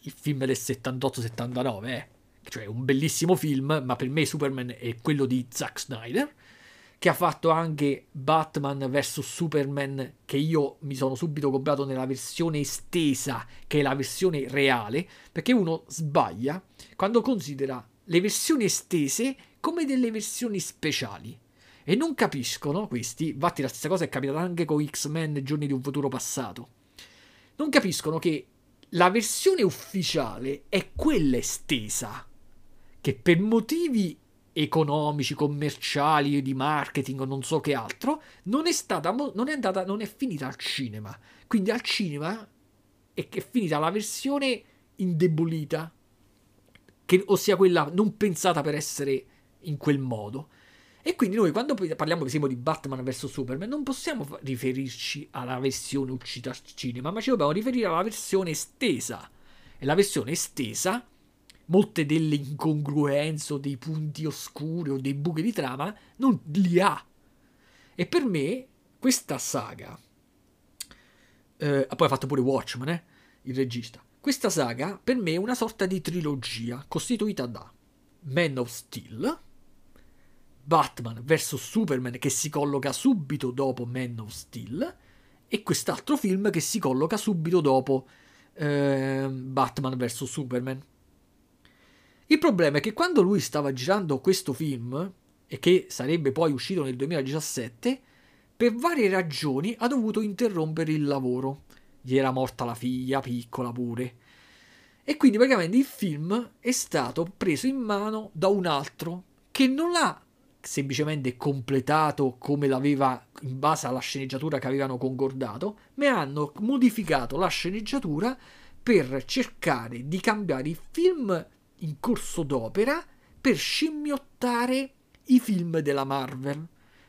il film del 78-79, eh. cioè un bellissimo film, ma per me Superman è quello di Zack Snyder che ha fatto anche Batman vs Superman, che io mi sono subito comprato nella versione estesa, che è la versione reale, perché uno sbaglia quando considera le versioni estese come delle versioni speciali. E non capiscono questi, infatti la stessa cosa è capitata anche con X-Men Giorni di un futuro passato. Non capiscono che la versione ufficiale è quella estesa, che per motivi economici, commerciali, di marketing o non so che altro, non è stata, non è andata, non è finita al cinema. Quindi al cinema è, è finita la versione indebolita, che, ossia quella non pensata per essere in quel modo. E quindi noi quando parliamo per esempio di Batman vs Superman non possiamo riferirci alla versione uscita al cinema, ma ci dobbiamo riferire alla versione estesa. E la versione estesa molte delle incongruenze o dei punti oscuri o dei buchi di trama non li ha. E per me questa saga, eh, poi ha fatto pure Watchmen, eh, il regista, questa saga per me è una sorta di trilogia costituita da Man of Steel, Batman vs Superman che si colloca subito dopo Man of Steel e quest'altro film che si colloca subito dopo eh, Batman vs Superman. Il problema è che quando lui stava girando questo film, e che sarebbe poi uscito nel 2017, per varie ragioni ha dovuto interrompere il lavoro. Gli era morta la figlia, piccola pure. E quindi praticamente il film è stato preso in mano da un altro che non l'ha semplicemente completato come l'aveva in base alla sceneggiatura che avevano concordato, ma hanno modificato la sceneggiatura per cercare di cambiare il film in corso d'opera per scimmiottare i film della Marvel.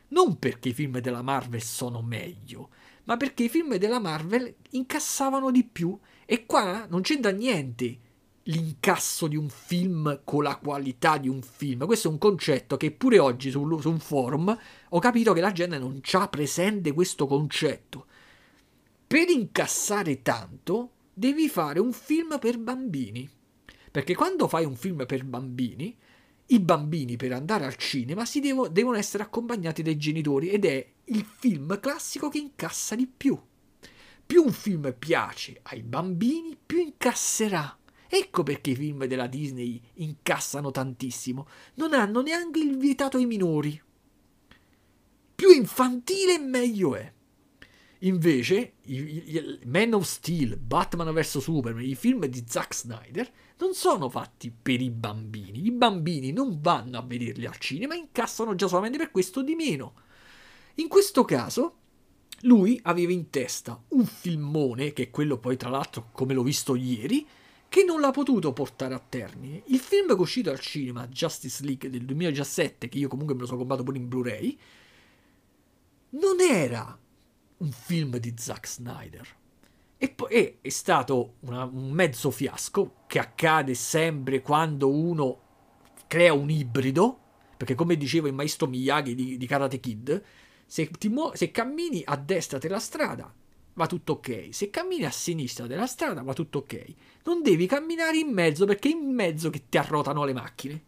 Non perché i film della Marvel sono meglio, ma perché i film della Marvel incassavano di più e qua non c'entra niente l'incasso di un film con la qualità di un film. Questo è un concetto che pure oggi su, un forum ho capito che la gente non ha presente questo concetto. Per incassare tanto devi fare un film per bambini. Perché quando fai un film per bambini, i bambini per andare al cinema si devo, devono essere accompagnati dai genitori ed è il film classico che incassa di più. Più un film piace ai bambini, più incasserà. Ecco perché i film della Disney incassano tantissimo. Non hanno neanche il vietato ai minori. Più infantile meglio è. Invece, i, i, Man of Steel, Batman vs Superman, i film di Zack Snyder non sono fatti per i bambini. I bambini non vanno a vederli al cinema, incassano già solamente per questo di meno. In questo caso, lui aveva in testa un filmone, che è quello poi tra l'altro come l'ho visto ieri, che non l'ha potuto portare a termine. Il film che è uscito al cinema, Justice League del 2017, che io comunque me lo sono comprato pure in Blu-ray, non era un film di Zack Snyder. E poi è, stato una, un mezzo fiasco che accade sempre quando uno crea un ibrido, perché come diceva il maestro Miyagi di, di Karate Kid, se, mu- se cammini a destra della strada va tutto ok, se cammini a sinistra della strada va tutto ok, non devi camminare in mezzo perché è in mezzo che ti arrotano le macchine.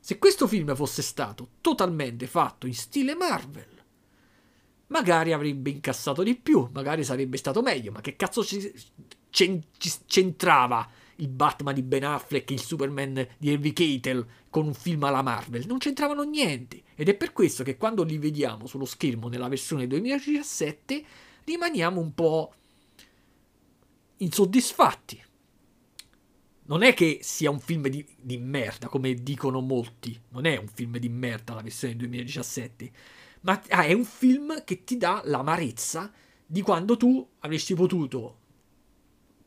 Se questo film fosse stato totalmente fatto in stile Marvel, magari avrebbe incassato di più, magari sarebbe stato meglio, ma che cazzo c'entrava il Batman di Ben Affleck, il Superman di Harvey Keitel con un film alla Marvel? Non c'entravano niente. Ed è per questo che quando li vediamo sullo schermo nella versione 2017 rimaniamo un po' insoddisfatti. Non è che sia un film di, di merda, come dicono molti, non è un film di merda la versione 2017 ma ah, è un film che ti dà l'amarezza di quando tu avresti potuto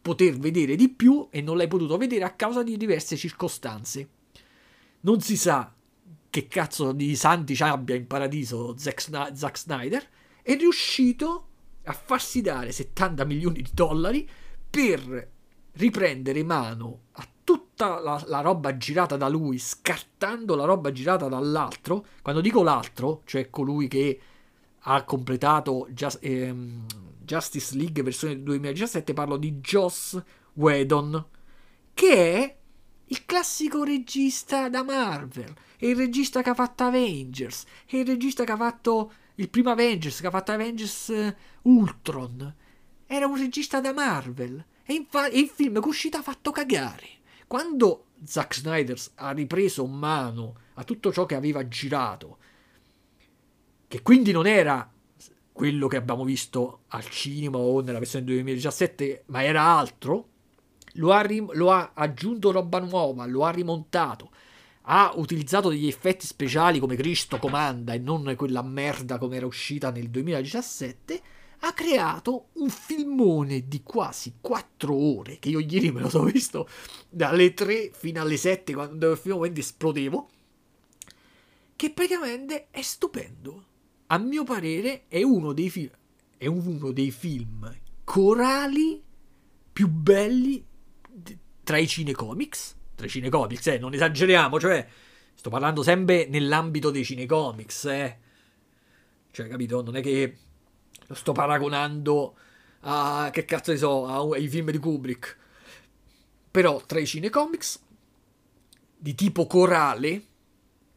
poter vedere di più e non l'hai potuto vedere a causa di diverse circostanze. Non si sa che cazzo di santi abbia in paradiso Zack Snyder, è riuscito a farsi dare 70 milioni di dollari per riprendere mano a tutta la, la, roba girata da lui, scartando la roba girata dall'altro. Quando dico l'altro, cioè colui che ha completato Just, ehm, Justice League versione 2017, parlo di Joss Whedon, che è il classico regista da Marvel, è il regista che ha fatto Avengers, è il regista che ha fatto il primo Avengers, che ha fatto Avengers eh, Ultron. Era un regista da Marvel. E, il film che è uscito ha fatto cagare. Quando Zack Snyder ha ripreso mano a tutto ciò che aveva girato, che quindi non era quello che abbiamo visto al cinema o nella versione 2017, ma era altro, lo ha, rim- lo ha aggiunto roba nuova, lo ha rimontato, ha utilizzato degli effetti speciali come Cristo comanda e non quella merda come era uscita nel 2017 ha creato un filmone di quasi 4 ore, che io ieri me lo sono visto dalle 3 fino alle 7 quando finalmente esplodevo, che praticamente è stupendo. A mio parere è uno dei film, è uno dei film corali più belli tra i cinecomics, tra i cinecomics, eh, non esageriamo, cioè sto parlando sempre nell'ambito dei cinecomics, eh. Cioè, capito? Non è che lo sto paragonando a che cazzo ne so, ai film di Kubrick. Però tra i cinecomics di tipo corale,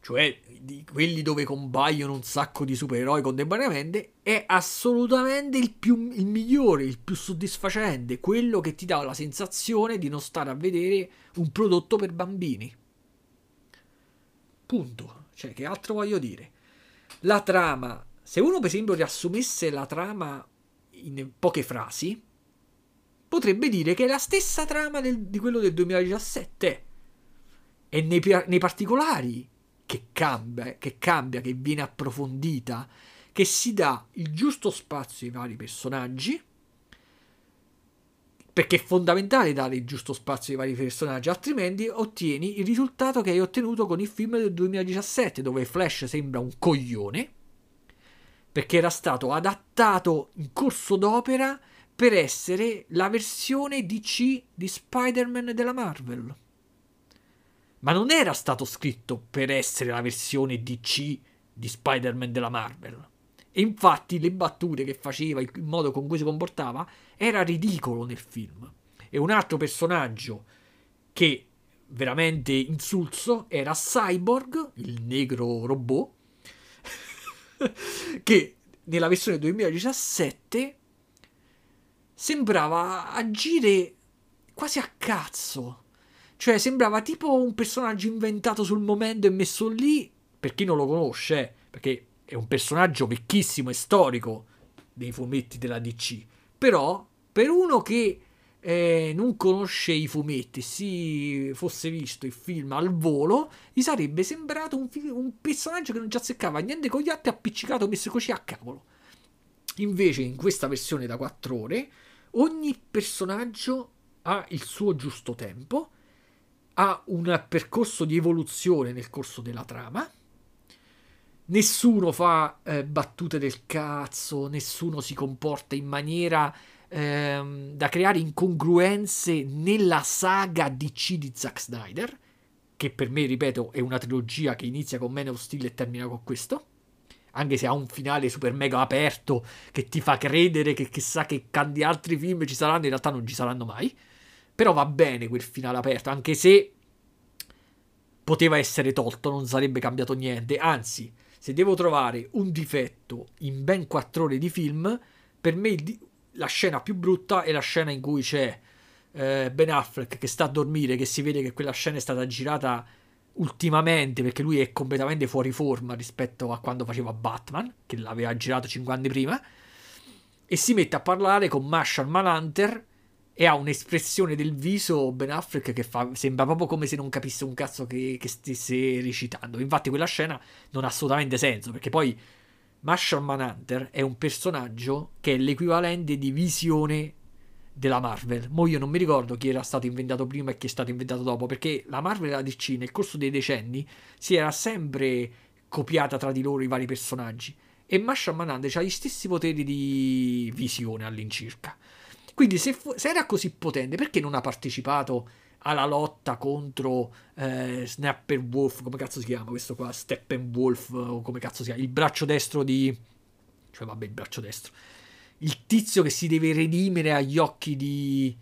cioè di quelli dove compaiono un sacco di supereroi contemporaneamente, è assolutamente il, più, il migliore, il più soddisfacente, quello che ti dà la sensazione di non stare a vedere un prodotto per bambini. Punto. Cioè, che altro voglio dire? La trama, se uno per esempio riassumesse la trama in poche frasi, potrebbe dire che è la stessa trama del, di quello del 2017. E nei, nei particolari che cambia, che cambia, che viene approfondita, che si dà il giusto spazio ai vari personaggi, perché è fondamentale dare il giusto spazio ai vari personaggi, altrimenti ottieni il risultato che hai ottenuto con il film del 2017, dove Flash sembra un coglione, perché era stato adattato in corso d'opera per essere la versione DC di Spider-Man della Marvel ma non era stato scritto per essere la versione DC di Spider-Man della Marvel. E infatti le battute che faceva, il modo con cui si comportava, era ridicolo nel film. E un altro personaggio che veramente insulso era Cyborg, il negro robot, che nella versione 2017 sembrava agire quasi a cazzo cioè, sembrava tipo un personaggio inventato sul momento e messo lì. Per chi non lo conosce, perché è un personaggio vecchissimo e storico dei fumetti della DC. Però, per uno che eh, non conosce i fumetti, si fosse visto il film al volo, gli sarebbe sembrato un, un personaggio che non ci azzeccava niente con gli altri, appiccicato, messo così a cavolo. Invece, in questa versione da 4 ore, ogni personaggio ha il suo giusto tempo ha un percorso di evoluzione nel corso della trama. Nessuno fa eh, battute del cazzo, nessuno si comporta in maniera ehm, da creare incongruenze nella saga DC di Zack Snyder, che per me, ripeto, è una trilogia che inizia con Man of Steel e termina con questo. Anche se ha un finale super mega aperto che ti fa credere che chissà che tanti altri film ci saranno, in realtà non ci saranno mai. Però va bene quel finale aperto, anche se poteva essere tolto, non sarebbe cambiato niente. Anzi, se devo trovare un difetto in ben 4 ore di film, per me di- la scena più brutta è la scena in cui c'è eh, Ben Affleck che sta a dormire, che si vede che quella scena è stata girata ultimamente perché lui è completamente fuori forma rispetto a quando faceva Batman, che l'aveva girato 5 anni prima, e si mette a parlare con Marshall Manhunter e ha un'espressione del viso Ben Affleck che fa, sembra proprio come se non capisse un cazzo che, che stesse recitando. Infatti quella scena non ha assolutamente senso, perché poi Marshall Manhunter è un personaggio che è l'equivalente di visione della Marvel. Mo' io non mi ricordo chi era stato inventato prima e chi è stato inventato dopo, perché la Marvel e la DC nel corso dei decenni si era sempre copiata tra di loro i vari personaggi. E Marshall Manhunter ha gli stessi poteri di visione all'incirca. Quindi se, fu- se era così potente, perché non ha partecipato alla lotta contro eh, Snapper Wolf, come cazzo si chiama questo qua? Steppenwolf, o come cazzo si chiama? Il braccio destro di... Cioè, vabbè, il braccio destro. Il tizio che si deve redimere agli occhi di...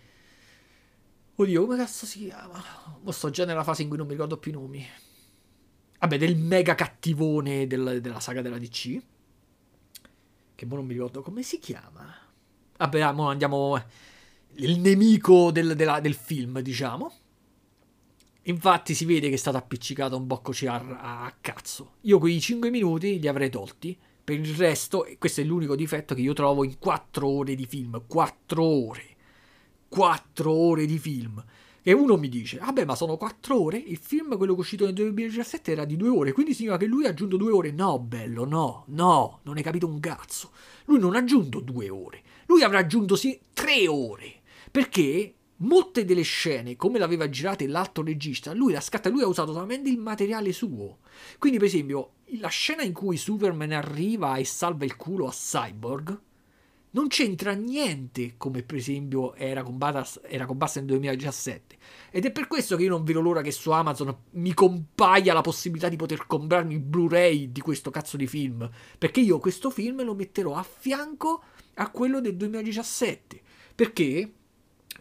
Oddio, come cazzo si chiama? Mo sto già nella fase in cui non mi ricordo più i nomi. Vabbè, del mega cattivone del, della saga della DC. Che mo non mi ricordo come si chiama. Vabbè, andiamo. Il nemico del, della, del, film, diciamo. Infatti si vede che è stato appiccicato un bocco CR a cazzo. Io quei 5 minuti li avrei tolti. Per il resto, questo è l'unico difetto che io trovo in 4 ore di film. 4 ore. 4 ore di film. E uno mi dice, vabbè ma sono 4 ore, il film, quello che è uscito nel 2017, era di 2 ore, quindi significa che lui ha aggiunto 2 ore. No, bello, no, no, non hai capito un cazzo. Lui non ha aggiunto 2 ore, lui avrà aggiunto sì 3 ore, perché molte delle scene, come l'aveva girate l'altro regista, lui la scatta, lui ha usato solamente il materiale suo. Quindi, per esempio, la scena in cui Superman arriva e salva il culo a Cyborg non c'entra niente come per esempio era con, Batas, era con Basta nel 2017 ed è per questo che io non vedo l'ora che su Amazon mi compaia la possibilità di poter comprarmi il Blu-ray di questo cazzo di film. Perché io questo film lo metterò a fianco a quello del 2017 perché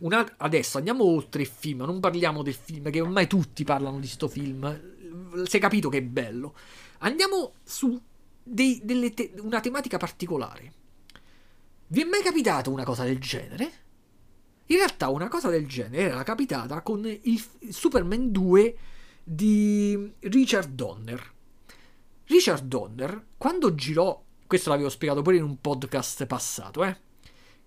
una, adesso andiamo oltre il film non parliamo del film che ormai tutti parlano di sto film si è capito che è bello. Andiamo su dei, te- una tematica particolare. Vi è mai capitato una cosa del genere? In realtà una cosa del genere era capitata con il Superman 2 di Richard Donner. Richard Donner, quando girò, questo l'avevo spiegato pure in un podcast passato, eh?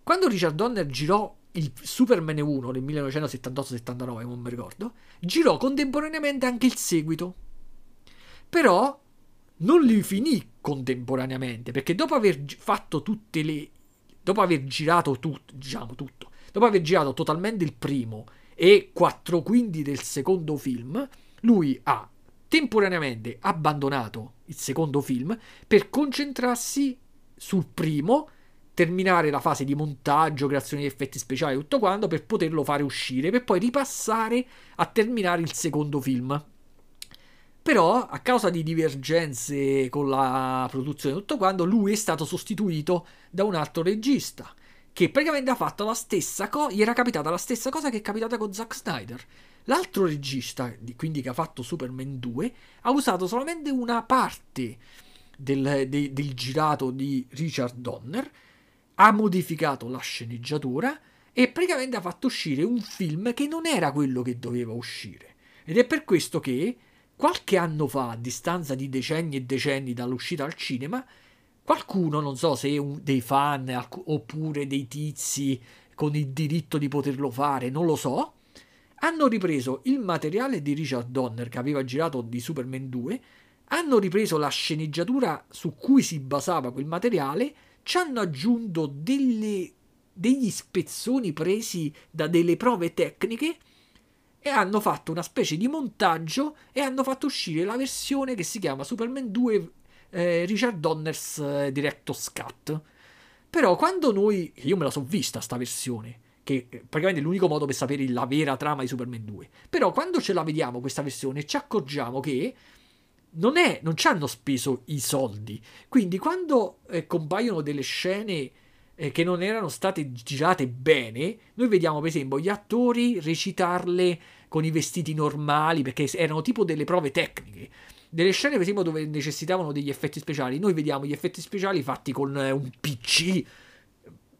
Quando Richard Donner girò il Superman 1 nel 1978-79, non mi ricordo, girò contemporaneamente anche il seguito. Però non li finì contemporaneamente, perché dopo aver fatto tutte le dopo aver girato tutto, diciamo tutto, dopo aver girato totalmente il primo e quattro quinti del secondo film, lui ha temporaneamente abbandonato il secondo film per concentrarsi sul primo, terminare la fase di montaggio, creazione di effetti speciali e tutto quanto per poterlo fare uscire, per poi ripassare a terminare il secondo film. Però, a causa di divergenze con la produzione e tutto quanto, lui è stato sostituito da un altro regista che praticamente ha fatto la stessa cosa, gli era capitata la stessa cosa che è capitata con Zack Snyder. L'altro regista, quindi che ha fatto Superman 2, ha usato solamente una parte del, de, del girato di Richard Donner, ha modificato la sceneggiatura e praticamente ha fatto uscire un film che non era quello che doveva uscire. Ed è per questo che Qualche anno fa, a distanza di decenni e decenni dall'uscita al cinema, qualcuno, non so se un, dei fan oppure dei tizi con il diritto di poterlo fare, non lo so, hanno ripreso il materiale di Richard Donner che aveva girato di Superman 2, hanno ripreso la sceneggiatura su cui si basava quel materiale, ci hanno aggiunto delle, degli spezzoni presi da delle prove tecniche e hanno fatto una specie di montaggio e hanno fatto uscire la versione che si chiama Superman 2 eh, Richard Donners eh, Director's Cut. Però quando noi, io me la so vista sta versione, che eh, praticamente è l'unico modo per sapere la vera trama di Superman 2. Però quando ce la vediamo questa versione ci accorgiamo che non, è, non ci hanno speso i soldi. Quindi quando eh, compaiono delle scene eh, che non erano state girate bene, noi vediamo per esempio gli attori recitarle con i vestiti normali, perché erano tipo delle prove tecniche. Delle scene, per esempio, dove necessitavano degli effetti speciali, noi vediamo gli effetti speciali fatti con eh, un PC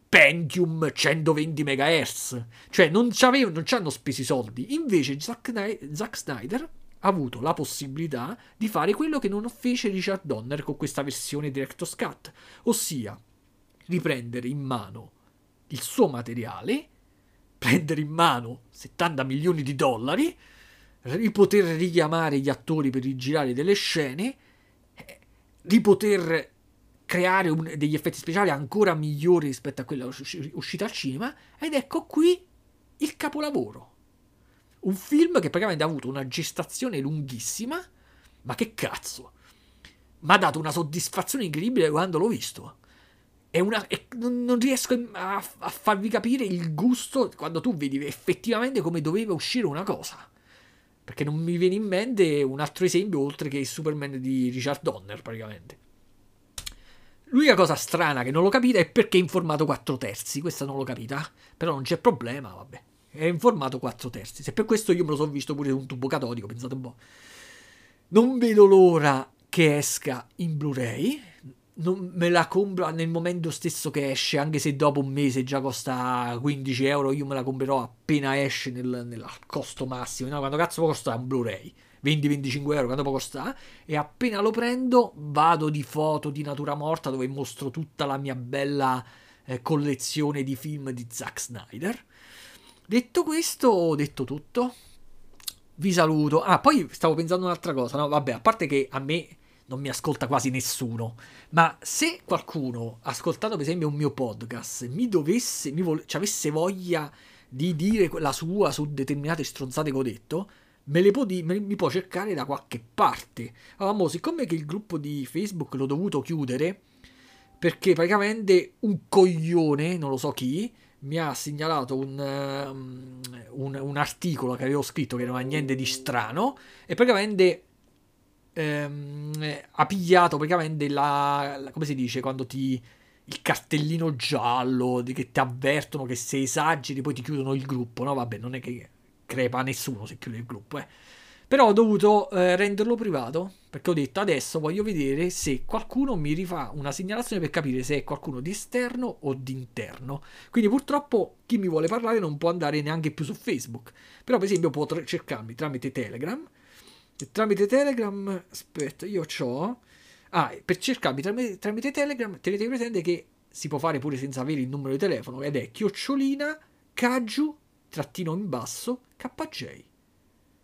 Pentium 120 MHz. Cioè, non, non ci hanno speso i soldi. Invece, Zack, Zack Snyder avuto la possibilità di fare quello che non fece Richard Donner con questa versione Director's Cut, ossia riprendere in mano il suo materiale prendere in mano 70 milioni di dollari, di poter richiamare gli attori per rigirare delle scene, eh, di poter creare un, degli effetti speciali ancora migliori rispetto a quella uscita al cinema, ed ecco qui il capolavoro. Un film che praticamente ha avuto una gestazione lunghissima, ma che cazzo! Mi ha dato una soddisfazione incredibile quando l'ho visto è una, è, non riesco a, a, farvi capire il gusto quando tu vedi effettivamente come doveva uscire una cosa. Perché non mi viene in mente un altro esempio oltre che il Superman di Richard Donner, praticamente. L'unica cosa strana che non l'ho capita è perché è in formato 4 terzi. Questa non l'ho capita. Però non c'è problema, vabbè. È in formato 4 terzi. Se per questo io me lo sono visto pure un tubo catodico, pensate un po'. Non vedo l'ora che esca in Blu-ray non me la compro nel momento stesso che esce, anche se dopo un mese già costa 15 euro, io me la comprerò appena esce nel, nel costo massimo. No, quando cazzo può costare un Blu-ray? 20-25 euro, quando può costare? E appena lo prendo vado di foto di natura morta dove mostro tutta la mia bella eh, collezione di film di Zack Snyder. Detto questo, ho detto tutto. Vi saluto. Ah, poi stavo pensando un'altra cosa, no? Vabbè, a parte che a me non mi ascolta quasi nessuno. Ma se qualcuno, ascoltato per esempio un mio podcast, mi dovesse, mi vo- ci avesse voglia di dire la sua su determinate stronzate che ho detto, me le può di- me, mi può cercare da qualche parte. Allora, siccome che il gruppo di Facebook l'ho dovuto chiudere, perché praticamente un coglione, non lo so chi, mi ha segnalato un, um, un, un articolo che avevo scritto che non aveva niente di strano e praticamente ehm, ha pigliato praticamente la, la, come si dice quando ti il cartellino giallo di che ti avvertono che se esageri poi ti chiudono il gruppo no? Vabbè non è che crepa nessuno se chiude il gruppo eh. Però ho dovuto eh, renderlo privato perché ho detto adesso voglio vedere se qualcuno mi rifà una segnalazione per capire se è qualcuno di esterno o di interno. Quindi purtroppo chi mi vuole parlare non può andare neanche più su Facebook. Però per esempio può cercarmi tramite Telegram. E tramite Telegram, aspetta, io ho... Ah, per cercarmi tramite, tramite Telegram tenete presente che si può fare pure senza avere il numero di telefono ed è chiocciolina Kaju trattino in basso KJ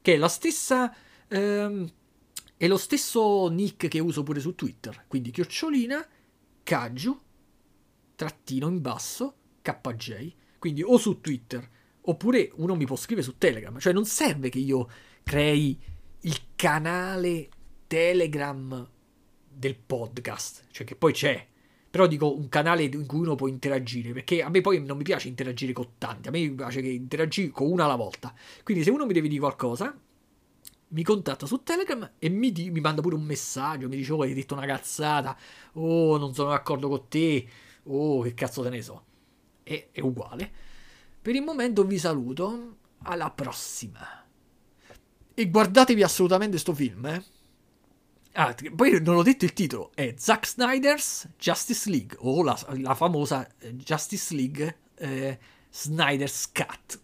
che è la stessa ehm, è lo stesso nick che uso pure su Twitter. Quindi chiocciolina Kaju trattino in basso KJ quindi o su Twitter oppure uno mi può scrivere su Telegram. Cioè non serve che io crei il canale Telegram del podcast cioè che poi c'è. Però dico un canale in cui uno può interagire, perché a me poi non mi piace interagire con tanti, a me piace che interagire con una alla volta. Quindi se uno mi deve dire qualcosa, mi contatta su Telegram e mi, di, mi manda pure un messaggio, mi dice oh hai detto una cazzata, oh non sono d'accordo con te, oh che cazzo te ne so. E, è uguale. Per il momento vi saluto, alla prossima. E guardatevi assolutamente sto film, eh. Ah, poi non ho detto il titolo, è Zack Snyder's Justice League o la, la famosa eh, Justice League eh, Snyder's Cut.